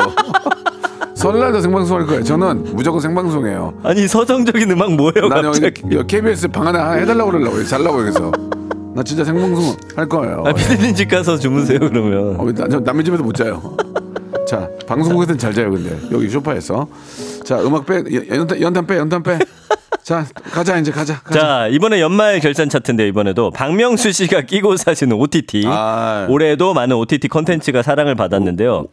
S1: 설날도 생방송 할 거예요. 저는 무조건 생방송해요.
S2: 아니 서정적인 음악 뭐예요
S1: 난 여기
S2: 갑자기?
S1: 여기 KBS 방 하나 해달라고 그러려고 잘라고 여기서. 나 진짜 생방송 할 거예요.
S2: 아, 피디님 집 가서 주무세요 그러면.
S1: 어, 나, 저 남의 집에서 못 자요. 자, 방송국에서는 잘 자요, 근데. 여기 소파에서. 자, 음악 빼, 연탄, 연탄 빼, 연탄 빼. 자, 가자, 이제 가자. 가자.
S2: 자 이번에 연말 결산 차트인데 이번에도 박명수 씨가 끼고 사시는 OTT
S1: 아.
S2: 올해에도 많은 OTT 컨텐츠가 사랑을 받았는데요.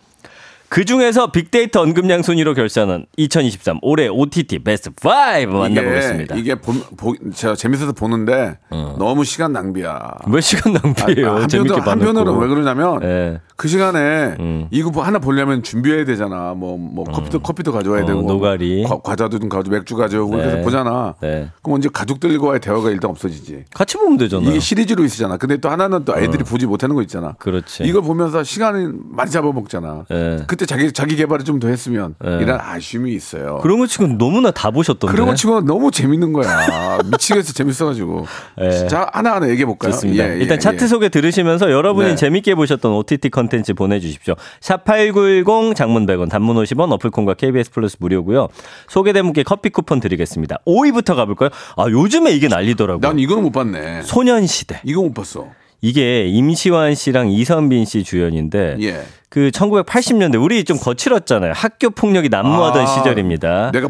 S2: 그 중에서 빅데이터 언급량 순위로 결산한 2023 올해 OTT 베스트 5 만나보겠습니다.
S1: 이게, 이게 보, 보, 제가 재밌어서 보는데 너무 시간 낭비야.
S2: 몇 시간 낭비예요?
S1: 아,
S2: 재밌게
S1: 한편으로, 한편으로는. 왜 그러냐면
S2: 예.
S1: 그 시간에
S2: 음.
S1: 이거 뭐 하나 보려면 준비해야 되잖아. 뭐, 뭐 커피도 커피도 가져와야
S2: 어,
S1: 되고
S2: 노가리.
S1: 과, 과자도 좀 가져 맥주 가져오고
S2: 네.
S1: 그래서 보잖아.
S2: 네.
S1: 그럼 이제 가족들과의 대화가 일단 없어지지.
S2: 같이 보면 되잖아요.
S1: 이게 시리즈로 있으잖아. 근데 또 하나는 또 애들이 보지 못하는 거 있잖아.
S2: 어. 그렇지.
S1: 이걸 보면서 시간을 많이 잡아먹잖아.
S2: 예.
S1: 그때 자기 자기 개발을 좀 더 했으면
S2: 예.
S1: 이런 아쉬움이 있어요.
S2: 그런 거 치고 너무나 다 보셨던데.
S1: 그런 거 치고 너무 재밌는 거야. 미치겠어 재밌어가지고.
S2: 예.
S1: 자 하나 하나 얘기해 볼까요?
S2: 좋습니다.
S1: 예, 예,
S2: 일단 차트
S1: 예.
S2: 소개 들으시면서 여러분이
S1: 네.
S2: 재밌게 보셨던 OTT 컨텐츠 보내주십시오. 샵8910 장문 100원 단문 50원 어플콘과 KBS 플러스 무료고요. 소개된 분께 커피 쿠폰 드리겠습니다. 5위부터 가볼까요? 아 요즘에 이게 난리더라고요.
S1: 난 이거는 못 봤네.
S2: 소년시대.
S1: 이거 못 봤어.
S2: 이게 임시완 씨랑 이선빈 씨 주연인데
S1: 예.
S2: 그 1980년대 우리 좀 거칠었잖아요. 학교 폭력이 난무하던
S1: 아,
S2: 시절입니다.
S1: 내가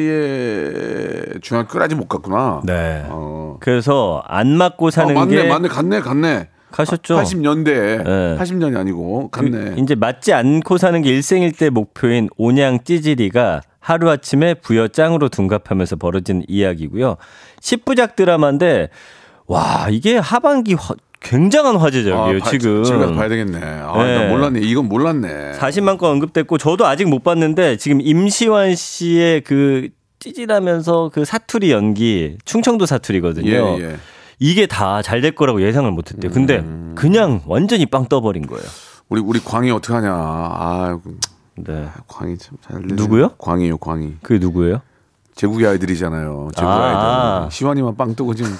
S1: 80년대에 중학교까지 못 갔구나.
S2: 네.
S1: 어.
S2: 그래서 안 맞고
S1: 어,
S2: 사는
S1: 맞네,
S2: 게
S1: 맞네, 갔네, 갔네.
S2: 가셨죠?
S1: 80년대,
S2: 네.
S1: 80년이 아니고 갔네.
S2: 이제 맞지 않고 사는 게 일생일 대 목표인 온양 찌질이가 하루아침에 부여장으로 둔갑하면서 벌어진 이야기고요. 10부작 드라마인데 와 이게 하반기 화- 굉장한 화제적이에요
S1: 봐-
S2: 지금.
S1: 가서 봐야 되겠네. 아,
S2: 네.
S1: 나 몰랐네. 이건 몰랐네.
S2: 40만 건 언급됐고 저도 아직 못 봤는데 지금 임시완 씨의 그 찌질하면서 그 사투리 연기 충청도 사투리거든요.
S1: 예, 예.
S2: 이게 다 잘 될 거라고 예상을 못 했대요. 근데
S1: 음.
S2: 그냥 완전히 빵 떠버린 거예요.
S1: 우리 우리 광희 어떻게 하냐. 아,
S2: 네.
S1: 광희 참잘
S2: 누구요?
S1: 광희요, 광희.
S2: 그게 누구예요?
S1: 제국의 아이들이잖아요. 제국의
S2: 아.
S1: 아이들. 시완이만 빵 뜨고 지금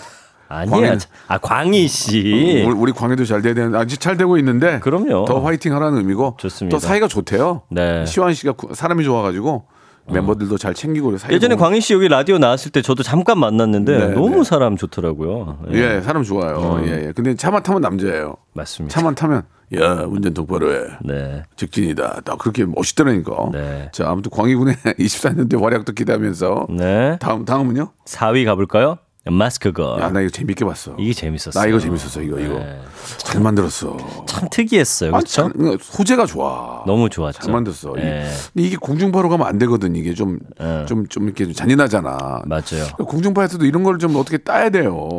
S2: 아니야.
S1: 광희는-
S2: 아 광희 씨.
S1: 우리, 우리 광희도 잘 돼야 되는데 아직 잘 되고 있는데
S2: 그럼요.
S1: 더 화이팅 하라는 의미고
S2: 좋습니다.
S1: 또 사이가 좋대요.
S2: 네.
S1: 시완 씨가 구- 사람이 좋아 가지고 멤버들도 잘 챙기고 사이
S2: 예전에 광희 씨 여기 라디오 나왔을 때 저도 잠깐 만났는데
S1: 네,
S2: 너무
S1: 네.
S2: 사람 좋더라고요.
S1: 예, 사람 좋아요. 예, 예. 근데 차만 타면 남자예요.
S2: 맞습니다.
S1: 차만 타면 야 운전 똑바로 해.
S2: 네.
S1: 직진이다. 딱 그렇게 멋있더라니까.
S2: 네.
S1: 자, 아무튼 광희 군의 24년대 활약도 기대하면서
S2: 네.
S1: 다음 다음은요?
S2: 4위 가볼까요? 마스크 걸.
S1: 야, 나 이거 재밌게 봤어.
S2: 이게 재밌었어요.
S1: 나 이거 재밌었어. 이거 이거
S2: 네.
S1: 잘 만들었어.
S2: 참 특이했어요.
S1: 아,
S2: 그렇죠?
S1: 참, 소재가 좋아.
S2: 너무 좋았죠.
S1: 잘 만들었어. 이-
S2: 네.
S1: 근데 이게 공중파로 가면 안 되거든. 이게 좀 좀좀
S2: 네.
S1: 이렇게 좀 잔인하잖아.
S2: 맞아요.
S1: 공중파에서도 이런 걸 좀 어떻게 따야 돼요.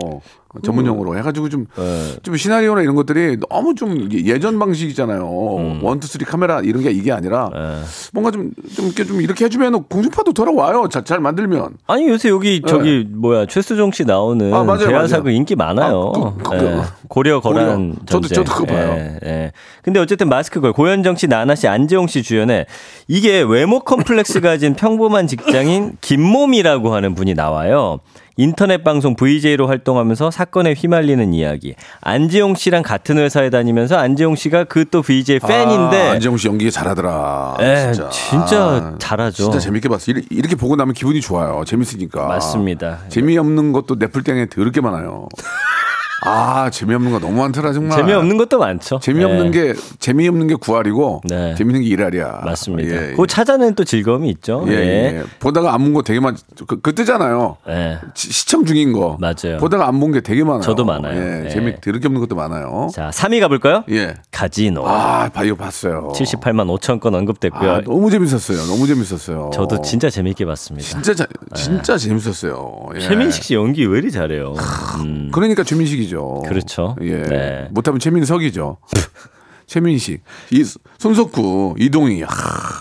S1: 전문 용어로 해가지고 좀,
S2: 네.
S1: 좀 시나리오나 이런 것들이 너무 좀 예전 방식이잖아요.
S2: 음.
S1: one, two, three 카메라 이런 게 이게 아니라
S2: 네.
S1: 뭔가 좀, 좀 이렇게 좀 이렇게 해주면 공중파도 돌아와요. 잘, 잘 만들면.
S2: 아니 요새 여기 저기 뭐야 최수종 씨 나오는
S1: 네. 아, 맞아요, 맞아요.
S2: 인기 많아요.
S1: 아, 그- 그-
S2: 예. 고려 거란
S1: 고려. 저도-. 저도 그거 봐요.
S2: 예, 예. 근데 어쨌든 마스크 걸 고현정 씨, 나나 씨, 안재홍 씨 주연에 이게 외모 컴플렉스 가진 평범한 직장인 김몸이라고 하는 분이 나와요. 인터넷 방송 VJ로 활동하면서 사건에 휘말리는 이야기. 안재홍 씨랑 같은 회사에 다니면서 안재홍 씨가 그 또 VJ 팬인데
S1: 아, 안재홍 씨 연기 잘하더라.
S2: 예,
S1: 진짜.
S2: 진짜
S1: 아,
S2: 잘하죠.
S1: 진짜 재밌게 봤어. 이렇게, 이렇게 보고 나면 기분이 좋아요. 재밌으니까.
S2: 맞습니다.
S1: 재미없는 것도 넷플땡에 더럽게 많아요. 아, 재미없는 거 너무 많더라, 정말.
S2: 재미없는 것도 많죠.
S1: 재미없는
S2: 예.
S1: 게 재미없는 게 9알이고
S2: 네.
S1: 재밌는 게 1알이야.
S2: 맞습니다.
S1: 예, 예.
S2: 그 찾아내는 또 즐거움이 있죠.
S1: 예,
S2: 예.
S1: 예. 보다가 안 본 거 되게 많. 그, 그 뜨잖아요.
S2: 예.
S1: 시- 시청 중인 거.
S2: 맞아요.
S1: 보다가 안 본 게 되게 많아요.
S2: 저도 많아요.
S1: 예,
S2: 예.
S1: 재미 더럽게 없는 것도 많아요.
S2: 자, 3위 가볼까요?
S1: 예.
S2: 카지노.
S1: 아, 봐 이거 봤어요.
S2: 78만 5천 건 언급됐고요.
S1: 아, 너무 재밌었어요. 너무 재밌었어요.
S2: 저도 진짜 재밌게 봤습니다.
S1: 진짜 자, 진짜 재밌었어요. 예.
S2: 최민식 씨 연기 왜 이리 잘해요? 음,
S1: 그러니까 최민식이 죠.
S2: 그렇죠.
S1: 예.
S2: 네.
S1: 못하면 최민석이죠. 최민식, 이 손석구, 이동희, 아,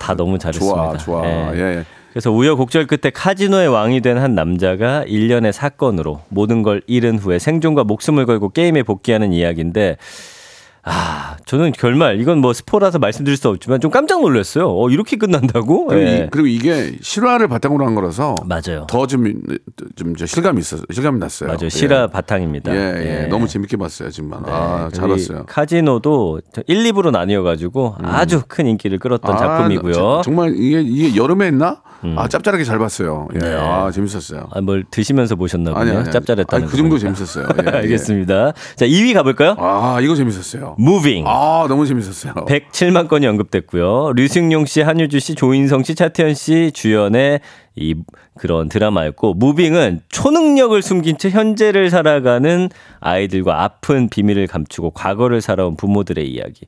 S2: 다 너무 잘했습니다.
S1: 좋아, 좋아.
S2: 예.
S1: 예. 예.
S2: 그래서 우여곡절 끝에 카지노의 왕이 된 한 남자가 일련의 사건으로 모든 걸 잃은 후에 생존과 목숨을 걸고 게임에 복귀하는 이야기인데 아, 저는 결말 이건 뭐 스포라서 말씀드릴 수 없지만 좀 깜짝 놀랐어요. 어, 이렇게 끝난다고?
S1: 그리고,
S2: 예.
S1: 이, 그리고 이게 실화를 바탕으로 한 거라서
S2: 맞아요.
S1: 더좀좀 실감이 있어 실감이 났어요.
S2: 맞아요.
S1: 예.
S2: 실화 바탕입니다.
S1: 예, 예, 너무 재밌게 봤어요, 정말. 아,
S2: 네,
S1: 잘
S2: 우리
S1: 봤어요.
S2: 카지노도 1, 2부로 나뉘어 가지고 아주 큰 인기를 끌었던
S1: 아,
S2: 작품이고요.
S1: 저- 정말 이게 이게 여름에 했나? 아, 짭짤하게 잘 봤어요. 예.
S2: 네.
S1: 아, 재밌었어요.
S2: 아, 뭘 드시면서 보셨나 보네요. 짭짤했다는
S1: 아니, 그 정도. 재밌었어요. 예, 예.
S2: 알겠습니다. 자, 2위 가 볼까요?
S1: 아, 이거 재밌었어요.
S2: 무빙.
S1: 아, 너무 재밌었어요.
S2: 107만 건이 언급됐고요. 류승용 씨, 한유주 씨, 조인성 씨, 차태현 씨 주연의 이 그런 드라마였고 무빙은 초능력을 숨긴 채 현재를 살아가는 아이들과 아픈 비밀을 감추고 과거를 살아온 부모들의 이야기.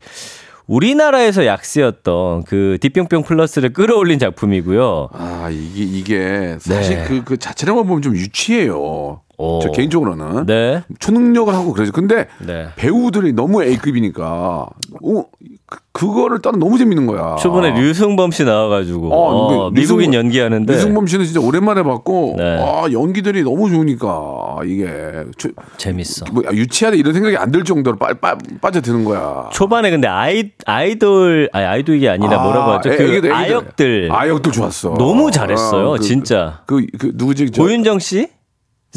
S2: 우리나라에서 약세였던 그 뒷뿅뿅 플러스를 끌어올린 작품이고요.
S1: 아, 이게 이게 사실
S2: 네.
S1: 그, 그 자체로만 보면 좀 유치해요.
S2: 오.
S1: 저 개인적으로는
S2: 네.
S1: 초능력을 하고 그러죠. 근데
S2: 네.
S1: 배우들이 너무 A급이니까 어, 그, 그거를 따라 너무 재밌는 거야.
S2: 초반에 류승범 씨 나와가지고
S1: 어,
S2: 어,
S1: 근데
S2: 미국인 연기하는데
S1: 류승범 씨는 진짜 오랜만에 봤고
S2: 네.
S1: 아, 연기들이 너무 좋으니까 이게 초-
S2: 재밌어.
S1: 뭐 유치하다 이런 생각이 안 들 정도로 빠, 빠, 빠져드는 거야.
S2: 초반에 근데 아이 아이돌 아니 아이돌이 아니라 뭐라고 하죠?
S1: 애-
S2: 그
S1: 애기들, 애기들.
S2: 아역들
S1: 아역들 좋았어.
S2: 너무 잘했어요,
S1: 아, 그,
S2: 진짜.
S1: 그, 그 누구지? 저-
S2: 고윤정 씨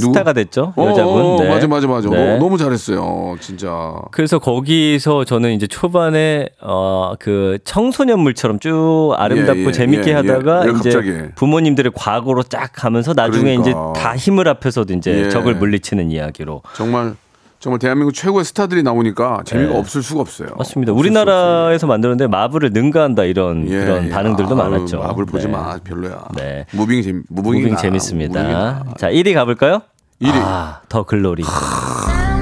S1: 누구?
S2: 스타가 됐죠
S1: 어,
S2: 여자분.
S1: 어,
S2: 네.
S1: 맞아, 맞아, 맞아.
S2: 네.
S1: 너무, 너무 잘했어요, 진짜.
S2: 그래서 거기서 저는 이제 초반에 어그 청소년물처럼 쭉 아름답고
S1: 예, 예,
S2: 재밌게
S1: 예,
S2: 하다가
S1: 예. 왜
S2: 이제
S1: 갑자기?
S2: 부모님들의 과거로 쫙 가면서 나중에
S1: 그러니까.
S2: 이제 다 힘을 합해서도 이제
S1: 예.
S2: 적을 물리치는 이야기로
S1: 정말 정말 대한민국 최고의 스타들이 나오니까 재미가
S2: 네.
S1: 없을 수가 없어요.
S2: 맞습니다. 우리나라에서 만들었는데 마블을 능가한다 이런.
S1: 예,
S2: 그런
S1: 예.
S2: 반응들도
S1: 아유,
S2: 많았죠.
S1: 마블 보지
S2: 네.
S1: 마, 별로야.
S2: 네.
S1: 무빙 재미, 무빙이
S2: 무빙
S1: 나,
S2: 재밌습니다.
S1: 무빙이 나.
S2: 자, 1위 가볼까요?
S1: 1위.
S2: 아, 더 글로리.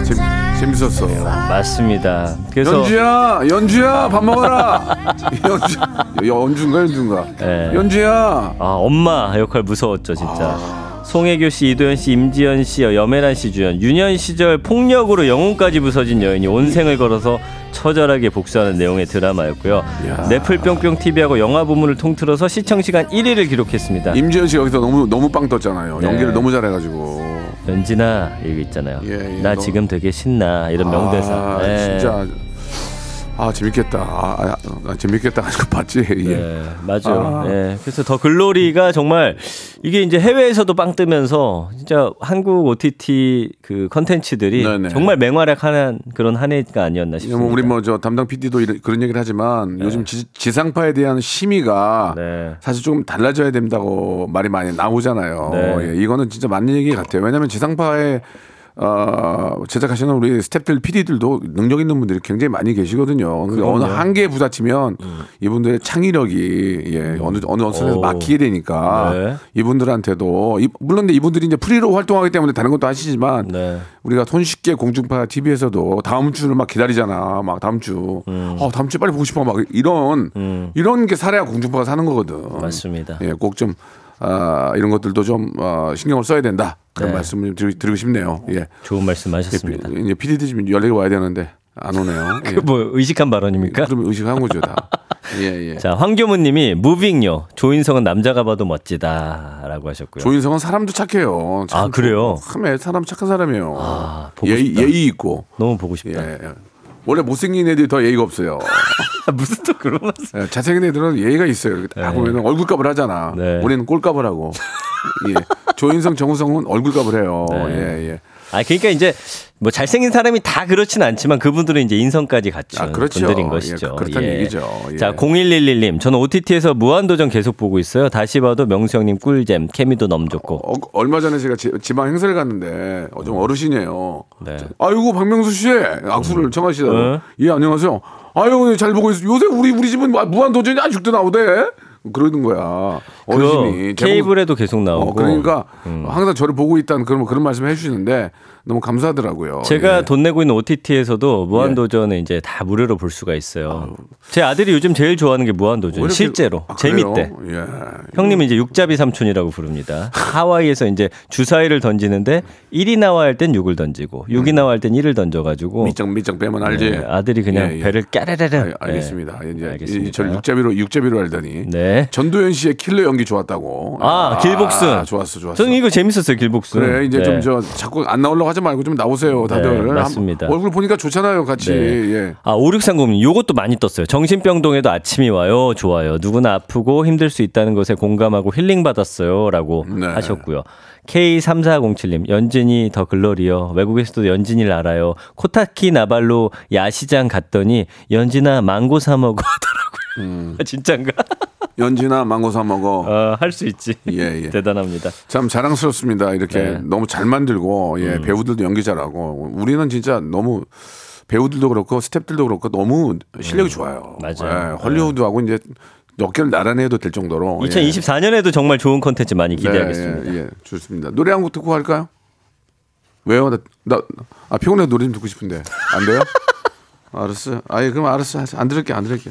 S1: 재, 재밌었어.
S2: 맞습니다. 그래서
S1: 연주야, 연주야, 밥 먹어라. 연주, 연주인가 연주인가.
S2: 네.
S1: 연주야.
S2: 아, 엄마 역할 무서웠죠, 진짜.
S1: 아.
S2: 송혜교 씨, 이도현 씨, 임지연 씨, 염혜란 씨 주연. 유년 시절 폭력으로 영혼까지 부서진 여인이 온 생을 걸어서 처절하게 복수하는 내용의 드라마였고요.
S1: 야.
S2: 넷플 뿅뿅 TV하고 영화 부문을 통틀어서 시청 시간 1위를 기록했습니다.
S1: 임지연 씨 여기서 너무 너무 빵 떴잖아요.
S2: 네.
S1: 연기를 너무 잘해가지고.
S2: 연진아 이거 있잖아요.
S1: 예, 예,
S2: 나
S1: 너-
S2: 지금 되게 신나 이런 명대사.
S1: 아,
S2: 네.
S1: 진짜. 아 재밌겠다. 아, 아, 아, 재밌겠다. 하니까 봤지. 예.
S2: 네, 맞아요.
S1: 아.
S2: 예. 그래서 더 글로리가 정말 이게 이제 해외에서도 빵 뜨면서 진짜 한국 OTT 그 컨텐츠들이
S1: 네네.
S2: 정말 맹활약하는 그런 한 해가 아니었나
S1: 뭐
S2: 싶습니다.
S1: 우리 뭐 저 담당 PD도 그런 얘기를 하지만 요즘 지, 지상파에 대한 심의가
S2: 네.
S1: 사실 조금 달라져야 된다고 말이 많이 나오잖아요.
S2: 네.
S1: 예, 이거는 진짜 맞는 얘기 같아요. 왜냐하면 지상파에 어, 제작하시는 우리 스탭들, PD들도 능력 있는 분들이 굉장히 많이 계시거든요. 근데 어느 한계에 부딪히면 이분들의 창의력이 예, 어느 어느 선에서
S2: 오.
S1: 막히게 되니까
S2: 네.
S1: 이분들한테도 이- 물론 근데 이분들이 이제 프리로 활동하기 때문에 다른 것도 하시지만
S2: 네.
S1: 우리가 손쉽게 공중파 TV에서도 다음 주를 막 기다리잖아. 막 다음 주.
S2: 음.
S1: 어, 다음 주 빨리 보고 싶어. 막 이런 이런 게 살아야 공중파가 사는 거거든.
S2: 맞습니다.
S1: 예, 꼭 좀 아, 이런 것들도 좀 어, 신경을 써야 된다. 그런
S2: 네.
S1: 말씀을 좀 드리, 드리 고 싶네요. 예.
S2: 좋은 말씀 하셨습니다.
S1: 피- 이제 PD들 지금 연락이 와야 되는데 안 오네요. 예.
S2: 그뭐 의식한 발언입니까?
S1: 그러면 의식한 거죠, 다. 예, 예.
S2: 자, 황교무 님이 무빙요. 조인성은 남자가 봐도 멋지다라고 하셨고요.
S1: 조인성은 사람도 착해요. 참
S2: 아, 그래요?
S1: 참에 사람 착한 사람이에요.
S2: 아,
S1: 예의,
S2: 싶다.
S1: 예의 있고.
S2: 너무 보고
S1: 예.
S2: 싶다.
S1: 원래 못생긴 애들이 더 예의가 없어요.
S2: 무슨 또 그런 말씀?
S1: 예, 잘생긴 애들은 예의가 있어요. 이렇게 딱 보면 얼굴값을 하잖아.
S2: 네.
S1: 우리는 꼴값을 하고. 예. 조인성, 정우성은 얼굴값을 해요.
S2: 네.
S1: 예, 예.
S2: 아, 그러니까 이제 뭐 잘생긴 사람이 다 그렇진 않지만 그분들은 이제 인성까지 갖춘
S1: 아, 그렇죠.
S2: 분들인
S1: 예,
S2: 것이죠.
S1: 그렇다는 얘기죠. 예.
S2: 자, 0111님, 저는 OTT에서 무한도전 계속 보고 있어요. 다시 봐도 명수 형님 꿀잼, 케미도 너무 좋고.
S1: 어, 얼마 전에 제가 지, 지방 행사를 갔는데 어, 좀 어르신이에요.
S2: 네.
S1: 아이고 박명수 씨 악수를 청하시다고.
S2: 어?
S1: 예 안녕하세요. 아유 잘 보고 있어. 요새 우리 우리 집은 뭐 무한 도전이 아직도 나오대. 그러는 거야. 어르신이
S2: 그거 케이블에도 계속 나오고.
S1: 어, 그러니까
S2: 음.
S1: 항상 저를 보고 있다는 그런 그런 말씀을 해주시는데 너무 감사하더라고요.
S2: 제가
S1: 예.
S2: 돈 내고 있는 OTT에서도 무한도전을 이제 다 무료로 볼 수가 있어요. 제 아들이 요즘 제일 좋아하는
S1: 게왜
S2: 무한도전.
S1: 이렇게-
S2: 실제로.
S1: 아?
S2: 재밌대.
S1: 예.
S2: 형님은 이제 육잡이 삼촌이라고 부릅니다. 하와이에서 이제 주사위를 던지는데 1이 나와야 할땐 6을 던지고 6이 나와야 할땐 1을 던져가지고
S1: 밑장 밑장 빼면 알지.
S2: 네, 아들이 그냥
S1: 예, 예.
S2: 배를 까르르르.
S1: 아, 알겠습니다.
S2: 네,
S1: 이제
S2: 알겠습니다.
S1: 저를 육잡이로 육잡이로 알더니
S2: 네.
S1: 전도연 씨의 킬러 연기 좋았다고.
S2: 아, 길복순.
S1: 좋았어, 좋았어.
S2: 저는 이거 재밌었어요, 길복순.
S1: 그래 이제
S2: 네.
S1: 좀저 자꾸 안 나오려고 하지 말고 좀 나오세요, 다들.
S2: 네, 맞습니다.
S1: 한- 얼굴 보니까 좋잖아요, 같이.
S2: 네.
S1: 예.
S2: 아, 5630님, 요것도 많이 떴어요. 정신병동에도 아침이 와요. 좋아요. 누구나 아프고 힘들 수 있다는 것에 공감하고 힐링 받았어요. 라고
S1: 네.
S2: 하셨고요. K3407님, 연진이 더 글러리요. 외국에서도 연진이를 알아요. 코타키 나발로 야시장 갔더니 연진아 망고 사 먹어 하더라고요. 진짠가?
S1: 연지나 망고 사 먹어.
S2: 어, 할수 있지.
S1: 예, 예.
S2: 대단합니다.
S1: 참 자랑스럽습니다. 이렇게
S2: 네. 음.
S1: 너무 잘 만들고 예, 배우들도 연기 잘하고 우리는 진짜 너무 배우들도 그렇고 스탭들도 그렇고 너무 실력이 좋아요.
S2: 음. 맞아요.
S1: 예, 헐리우드하고 이제 어깨를 나란히 해도 될 정도로. 예.
S2: 2024년에도 정말 좋은 컨텐츠 많이 기대하겠습니다.
S1: 네, 예, 예, 좋습니다. 노래 한 곡 듣고 갈까요? 왜요? 나, 나, 아, 피곤해 노래 좀 듣고 싶은데. 안 돼요? 알았어. 아예 그럼 알았어. 안 들을게, 안 들을게.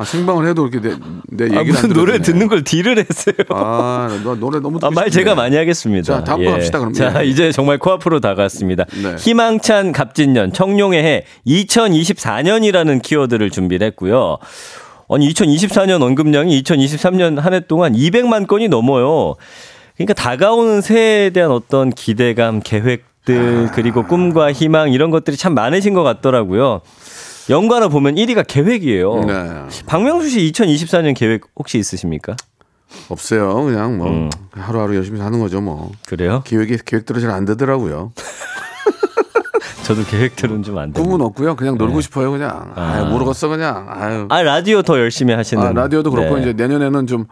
S1: 아, 생방을 해도 이렇게 내, 내 얘기를
S2: 아,
S1: 안
S2: 노래. 듣는 걸 딜을 했어요.
S1: 아, 너 노래 너무
S2: 아, 말. 제가 많이 하겠습니다.
S1: 자, 다음 거 합시다, 그럼.
S2: 자,
S1: 예.
S2: 이제 정말 코앞으로 다가왔습니다.
S1: 네.
S2: 희망찬 갑진년, 청룡의 해 2024년이라는 키워드를 준비를 했고요. 아니, 2024년 언급량이 2023년 한 해 동안 200만 건이 넘어요. 그러니까 다가오는 새해에 대한 어떤 기대감, 계획들, 그리고 꿈과 희망 이런 것들이 참 많으신 것 같더라고요. 연관을 보면 1위가 계획이에요.
S1: 네.
S2: 박명수 씨 2024년 계획 혹시 있으십니까?
S1: 없어요. 그냥 뭐
S2: 음.
S1: 하루하루 열심히 사는 거죠, 뭐.
S2: 그래요?
S1: 계획이 계획대로 잘 안 되더라고요.
S2: 저도 계획대로는 좀 안 돼요.
S1: 꿈은 없고요. 그냥 놀고 싶어요, 그냥.
S2: 네. 아.
S1: 모르겠어, 그냥. 아유.
S2: 아 라디오 더 열심히 하시는.
S1: 아, 라디오도 그렇고
S2: 네.
S1: 이제 내년에는 좀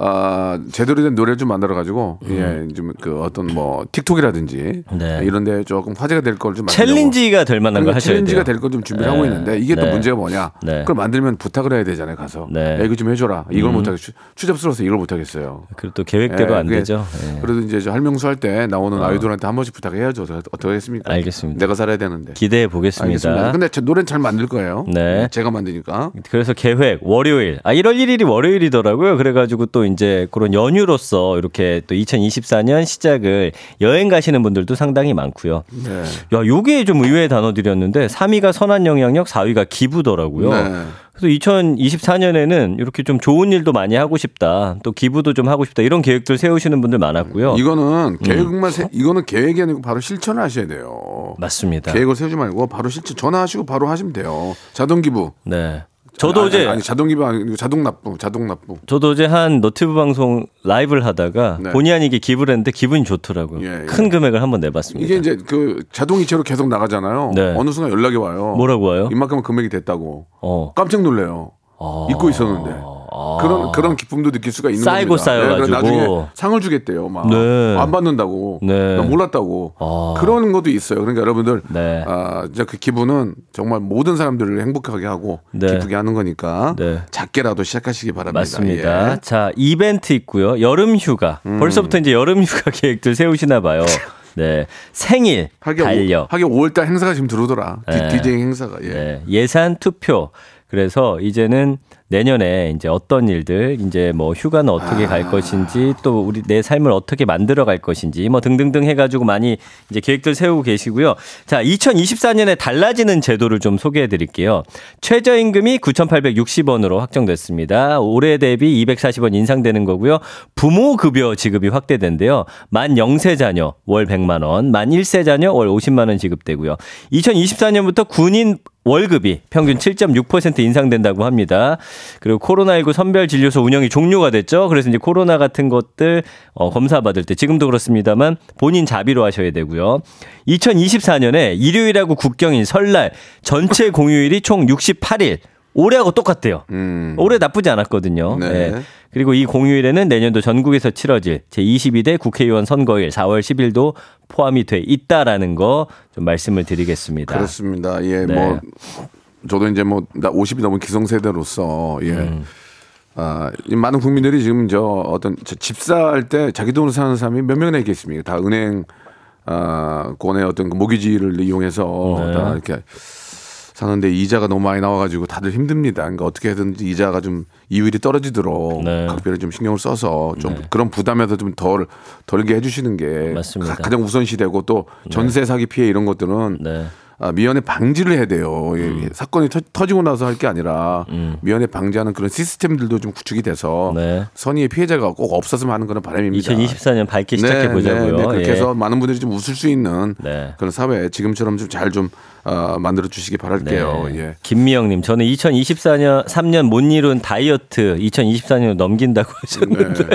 S1: 아, 제대로 된 노래를 좀 만들어 가지고 예, 좀 그 어떤 뭐 틱톡이라든지
S2: 음. 네.
S1: 이런 데 조금 화제가 될 걸 좀
S2: 챌린지가 될 만한 거
S1: 그러니까
S2: 하셔야
S1: 챌린지가. 될 걸 좀 준비를
S2: 네.
S1: 하고 있는데 이게 또
S2: 네.
S1: 문제가 뭐냐?
S2: 네.
S1: 그걸 만들면 부탁을 해야 되잖아요, 가서.
S2: 네. 음.
S1: 야, 이거 좀 해 줘라. 이걸 못하겠. 추잡스러워서 이걸 못 하겠어요.
S2: 그리고 또 계획대로
S1: 예,
S2: 안 되죠. 예.
S1: 그래도 이제 저 할명수 할 때 나오는 아이돌한테 한 번씩 부탁해야죠. 어떻게- 어떻게 하겠습니까?
S2: 알겠습니다.
S1: 내가 살아야 되는데.
S2: 기대해 보겠습니다.
S1: 알겠습니다. 근데 제 노래는 잘 만들 거예요.
S2: 네.
S1: 제가 만드니까.
S2: 그래서 계획 월요일 아 1월 1일이 월요일이더라고요. 그래 가지고 또 이제 그런 연휴로서 이렇게 또 2024년 시작을 여행 가시는 분들도 상당히 많고요.
S1: 네.
S2: 야, 요게 좀 의외의 단어들이었는데 3위가 선한 영향력, 4위가 기부더라고요.
S1: 네.
S2: 그래서 2024년에는 이렇게 좀 좋은 일도 많이 하고 싶다. 또 기부도 좀 하고 싶다. 이런 계획들 세우시는 분들 많았고요.
S1: 이거는
S2: 음.
S1: 계획만 세, 이거는 계획이 아니고 바로 실천을 하셔야 돼요.
S2: 맞습니다.
S1: 계획을 세우지 말고 바로 실천 전화하시고 바로 하시면 돼요. 자동 기부.
S2: 네. 저도
S1: 아니,
S2: 어제
S1: 아니, 아니, 자동 기부 아니고 자동 납부, 자동 납부.
S2: 저도 어제 한 너튜브 방송 라이브를 하다가
S1: 네.
S2: 본의 아니게 기부를 했는데 기분이 좋더라고요.
S1: 예, 예.
S2: 큰 금액을 한번 내봤습니다.
S1: 이게 이제 그 자동 이체로 계속 나가잖아요.
S2: 네.
S1: 어느 순간 연락이 와요.
S2: 뭐라고 와요?
S1: 이만큼 금액이 됐다고.
S2: 어.
S1: 깜짝 놀래요.
S2: 아.
S1: 잊고 있었는데. 그런 그런 기쁨도 느낄 수가 있는
S2: 쌓이고
S1: 겁니다.
S2: 쌓여가지고.
S1: 그래서 나중에 상을 주겠대요. 막안
S2: 네.
S1: 받는다고.
S2: 네.
S1: 나 몰랐다고.
S2: 아.
S1: 그런 것도 있어요. 그러니까 여러분들
S2: 네.
S1: 아, 이제 그 기분은 정말 모든 사람들을 행복하게 하고
S2: 네.
S1: 기쁘게 하는 거니까
S2: 네.
S1: 작게라도 시작하시기 바랍니다.
S2: 맞습니다.
S1: 예. 음.
S2: 자, 이벤트 있고요. 여름 휴가. 벌써부터 이제 여름 휴가 계획들 세우시나 봐요. 네. 생일 달력.
S1: 오- 하긴 5월 달 행사가 지금 들어오더라.
S2: 네.
S1: 디, DJ 행사가. 예.
S2: 네, 예산 투표. 그래서 이제는 내년에 이제 어떤 일들, 이제 뭐 휴가는 어떻게
S1: 아.
S2: 갈 것인지 또 우리 내 삶을 어떻게 만들어 갈 것인지 뭐 등등등 해가지고 많이 이제 계획들 세우고 계시고요. 자, 2024년에 달라지는 제도를 좀 소개해 드릴게요. 최저임금이 9,860원으로 확정됐습니다. 올해 대비 240원 인상되는 거고요. 부모 급여 지급이 확대된대요. 만 0세 자녀 월 100만 원, 만 1세 자녀 월 50만 원 지급되고요. 2024년부터 군인 월급이 평균 7.6% 인상된다고 합니다. 그리고 코로나19 선별 진료소 운영이 종료가 됐죠. 그래서 이제 코로나 같은 것들 어, 검사 받을 때 지금도 그렇습니다만 본인 자비로 하셔야 되고요. 2024년에 일요일하고 국경인 설날 전체 공휴일이 총 68일. 올해하고 똑같대요. 올해 나쁘지 않았거든요.
S1: 네.
S2: 네. 그리고 이 공휴일에는 내년도 전국에서 치러질 제22대 국회의원 선거일 4월 10일도 포함이 돼 있다라는 거 좀 말씀을 드리겠습니다.
S1: 그렇습니다. 예,
S2: 네.
S1: 뭐 저도 이제 뭐 나 50이 넘은 기성세대로서 예.
S2: 음.
S1: 아, 이 많은 국민들이 지금 저 어떤 저 집사할 때 자기 돈으로 사는 사람이 몇 명이나 있겠습니까? 다 은행 아, 권의 어떤 그 모기지를 이용해서
S2: 네.
S1: 다 이렇게 사는데 이자가 너무 많이 나와가지고 다들 힘듭니다. 그러니까 어떻게 해든지 이자가 좀 이율이 떨어지도록
S2: 네.
S1: 각별히 좀 신경을 써서 좀 그런 부담에서 좀 덜 덜게 해주시는 게
S2: 맞습니다.
S1: 가- 가장 우선시되고 또 전세 사기 피해 이런 것들은
S2: 네.
S1: 아, 미연에 방지를 해야 돼요. 예,
S2: 음.
S1: 예. 사건이 터, 지고 나서 할 게 아니라 미연에 방지하는 그런 시스템들도 좀 구축이 돼서
S2: 네.
S1: 선의의 피해자가 꼭 없었으면 하는 그런 바람입니다.
S2: 2024년 밝기 시작해 보자고요.
S1: 네, 네, 그렇게
S2: 예.
S1: 해서 많은 분들이 좀 웃을 수 있는
S2: 네.
S1: 그런 사회 지금처럼 좀 잘좀 어, 만들어 주시기 바랄게요.
S2: 네.
S1: 예.
S2: 김미영님, 저는 2024년 3년 못 이룬 다이어트 2024년 넘긴다고 하셨는데,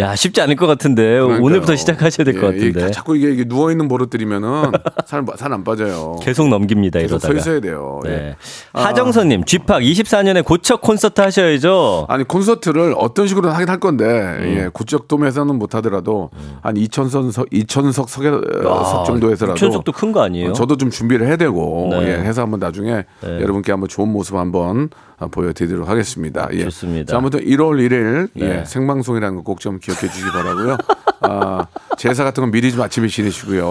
S2: 야 쉽지 않을 것 같은데
S1: 네. 그러니까요.
S2: 오늘부터 시작하셔야 될것
S1: 예, 이게
S2: 같은데
S1: 자꾸 이게, 누워 있는 버릇들이면은 살안 빠져요.
S2: 계속 넘깁니다
S1: 계속 서
S2: 이러다가.
S1: 있어야 돼요. 예.
S2: 네. 하정선님, 쥐팍 24년에 고척 콘서트 하셔야죠.
S1: 아니 콘서트를 어떤 식으로 하긴 할 건데
S2: 음.
S1: 예, 구적돔에서는 못 하더라도 한 2천석 2천석 석에 석 정도에서라도
S2: 천석도 큰 거 아니에요?
S1: 어, 저도 좀 준비를 해야 되고
S2: 네.
S1: 예, 해서 한번 나중에 여러분께 한번 좋은 모습 한번 어, 보여드리도록 하겠습니다. 예.
S2: 좋습니다.
S1: 자, 아무튼 1월 1일 예,
S2: 네.
S1: 생방송이라는 거 꼭 좀 기억해 주시기 바라고요. 아, 제사 같은 건 미리 좀 아침에 지내시고요.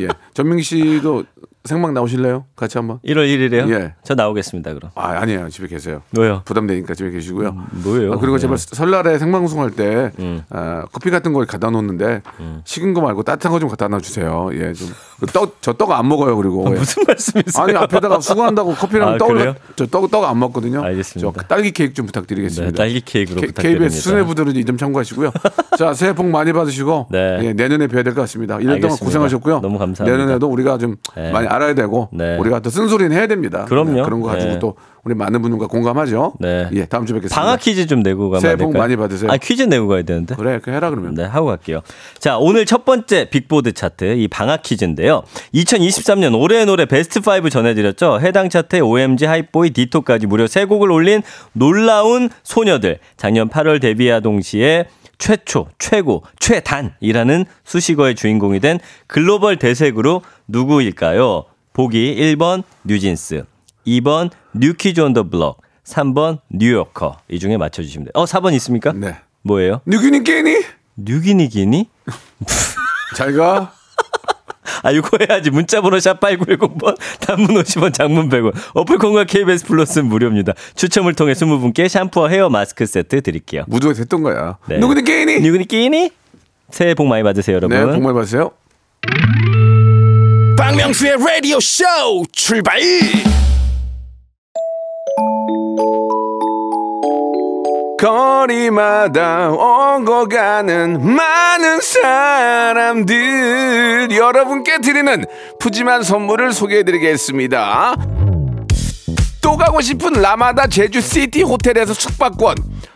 S1: 예, 전민 씨도 생방 나오실래요? 같이 한번.
S2: 1월 1일에요?
S1: 예.
S2: 저 나오겠습니다 그럼.
S1: 아, 아니에요. 집에 계세요.
S2: 왜요?
S1: 부담되니까 집에 계시고요.
S2: 뭐예요?
S1: 아, 그리고 제발
S2: 네.
S1: 설날에 생방송 할때
S2: 음.
S1: 아, 커피 같은 걸 갖다 놓는데 식은 거 말고 따뜻한 거 좀 갖다 놔 주세요. 예, 좀 떡 저 떡 안 먹어요. 그리고 예.
S2: 무슨 말씀이세요?
S1: 아니 앞에다가 수고한다고 커피랑
S2: 아,
S1: 떡을
S2: 그래요?
S1: 저떡 떡 안 먹거든요.
S2: 알겠습니다.
S1: 저 딸기 케이크 좀 부탁드리겠습니다.
S2: 네, 딸기 케이크로
S1: K-
S2: 부탁드립니다.
S1: KBS 수뇌부들은 이점 참고하시고요. 자 새해 복 많이 받으시고
S2: 네.
S1: 예, 내년에 뵈야 될 것 같습니다. 1년 동안. 고생하셨고요.
S2: 너무 감사합니다.
S1: 내년에도 우리가 좀
S2: 네.
S1: 많이 알아야 되고
S2: 네.
S1: 우리가 또 쓴소리는 해야 됩니다.
S2: 그럼요.
S1: 네, 그런 거 가지고
S2: 네.
S1: 또 우리 많은 분들과 공감하죠.
S2: 네.
S1: 예, 다음 주에 뵙겠습니다.
S2: 방학 퀴즈 좀 내고 가면
S1: 새해 안복
S2: 될까요?
S1: 많이 받으세요.
S2: 아 퀴즈 내고 가야 되는데.
S1: 그래, 그 해라 그러면.
S2: 네, 하고 갈게요. 자, 오늘 첫 번째 빅보드 차트, 이 방학 퀴즈인데요. 2023년 올해의 노래 베스트 5 전해드렸죠. 해당 차트에 OMG, Hype Boy, Ditto까지 무려 세 곡을 올린 놀라운 소녀들. 작년 8월 데뷔와 동시에 최초, 최고, 최단이라는 수식어의 주인공이 된 글로벌 대세그룹 누구일까요? 보기 1번 뉴진스, 2번 뉴키즈 온더 블럭, 3번 뉴요커. 이 중에 맞춰주시면 돼요. 어, 4번 있습니까?
S1: 네.
S2: 뭐예요?
S1: 누구니 깨니?
S2: 뉴기니 기니?
S1: 잘 가.
S2: 아, 이거 해야지. 문자번호 샵 8910번, 단문 50원, 장문 100원. 어플콘과 KBS 플러스는 무료입니다. 추첨을 통해 20분께 샴푸와 헤어 마스크 세트 드릴게요.
S1: 무도에 됐던 거야.
S2: 네.
S1: 누구니 깨니?
S2: 뉴기니기니? 새해 복 많이 받으세요, 여러분.
S1: 네, 복 많이 받으세요.
S4: 박명수의 라디오 쇼 출발
S1: 거리마다 오고 가는 많은 사람들 여러분께 드리는 푸짐한 선물을 소개해드리겠습니다. 또 가고 싶은 라마다 제주 시티 호텔에서 숙박권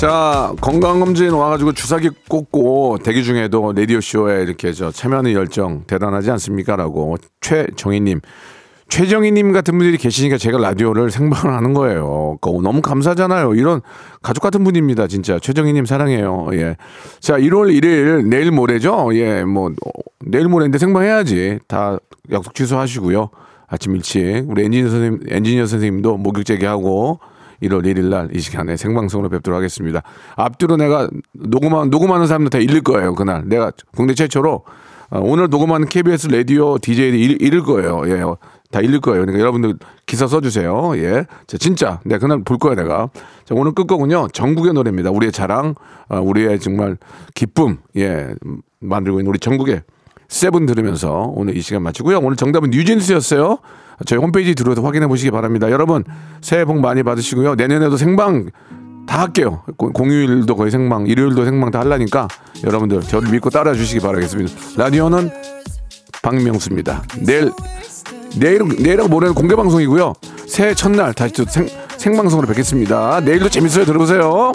S1: 자 건강검진 와가지고 주사기 꽂고 대기 중에도 라디오 쇼에 이렇게 저 참여하는 열정 대단하지 않습니까라고 최정희님 최정희님 같은 분들이 계시니까 제가 라디오를 생방을 하는 거예요. 너무 감사하잖아요. 이런 가족 같은 분입니다. 진짜. 최정희님 사랑해요. 예. 자, 1월 1일 내일 모레죠. 예, 뭐, 어, 내일 모레인데 생방해야지. 다 약속 취소하시고요. 아침 일찍. 우리 엔지니어 선생님, 엔지니어 선생님도 목욕 제기하고 1월 1일 날 이 시간에 생방송으로 뵙도록 하겠습니다. 앞뒤로 내가 녹음한, 녹음하는 사람들 다 잃을 거예요. 그날. 내가 국내 최초로 어, 오늘 녹음하는 KBS 라디오 DJ를 잃, 잃을 거예요. 예. 다 잃을 거예요. 그러니까 여러분들 기사 써주세요. 예. 자, 진짜. 내가 그날 볼 거야, 내가. 자, 오늘 끝곡은요. 전국의 노래입니다. 우리의 자랑, 어, 우리의 정말 기쁨, 예. 만들고 있는 우리 전국의 세븐 들으면서 오늘 이 시간 마치고요. 오늘 정답은 뉴진스였어요. 저희 홈페이지 들어서 확인해 보시기 바랍니다. 여러분, 새해 복 많이 받으시고요. 내년에도 생방 다 할게요. 고- 공휴일도 거의 생방, 일요일도 생방 다 하려니까 여러분들 저를 믿고 따라 주시기 바라겠습니다. 라디오는 박명수입니다. 내일 내일 내일하고 모레는 공개 방송이고요. 새해 첫날 다시 또 생, 생방송으로 뵙겠습니다. 내일도 재밌어요. 들어보세요.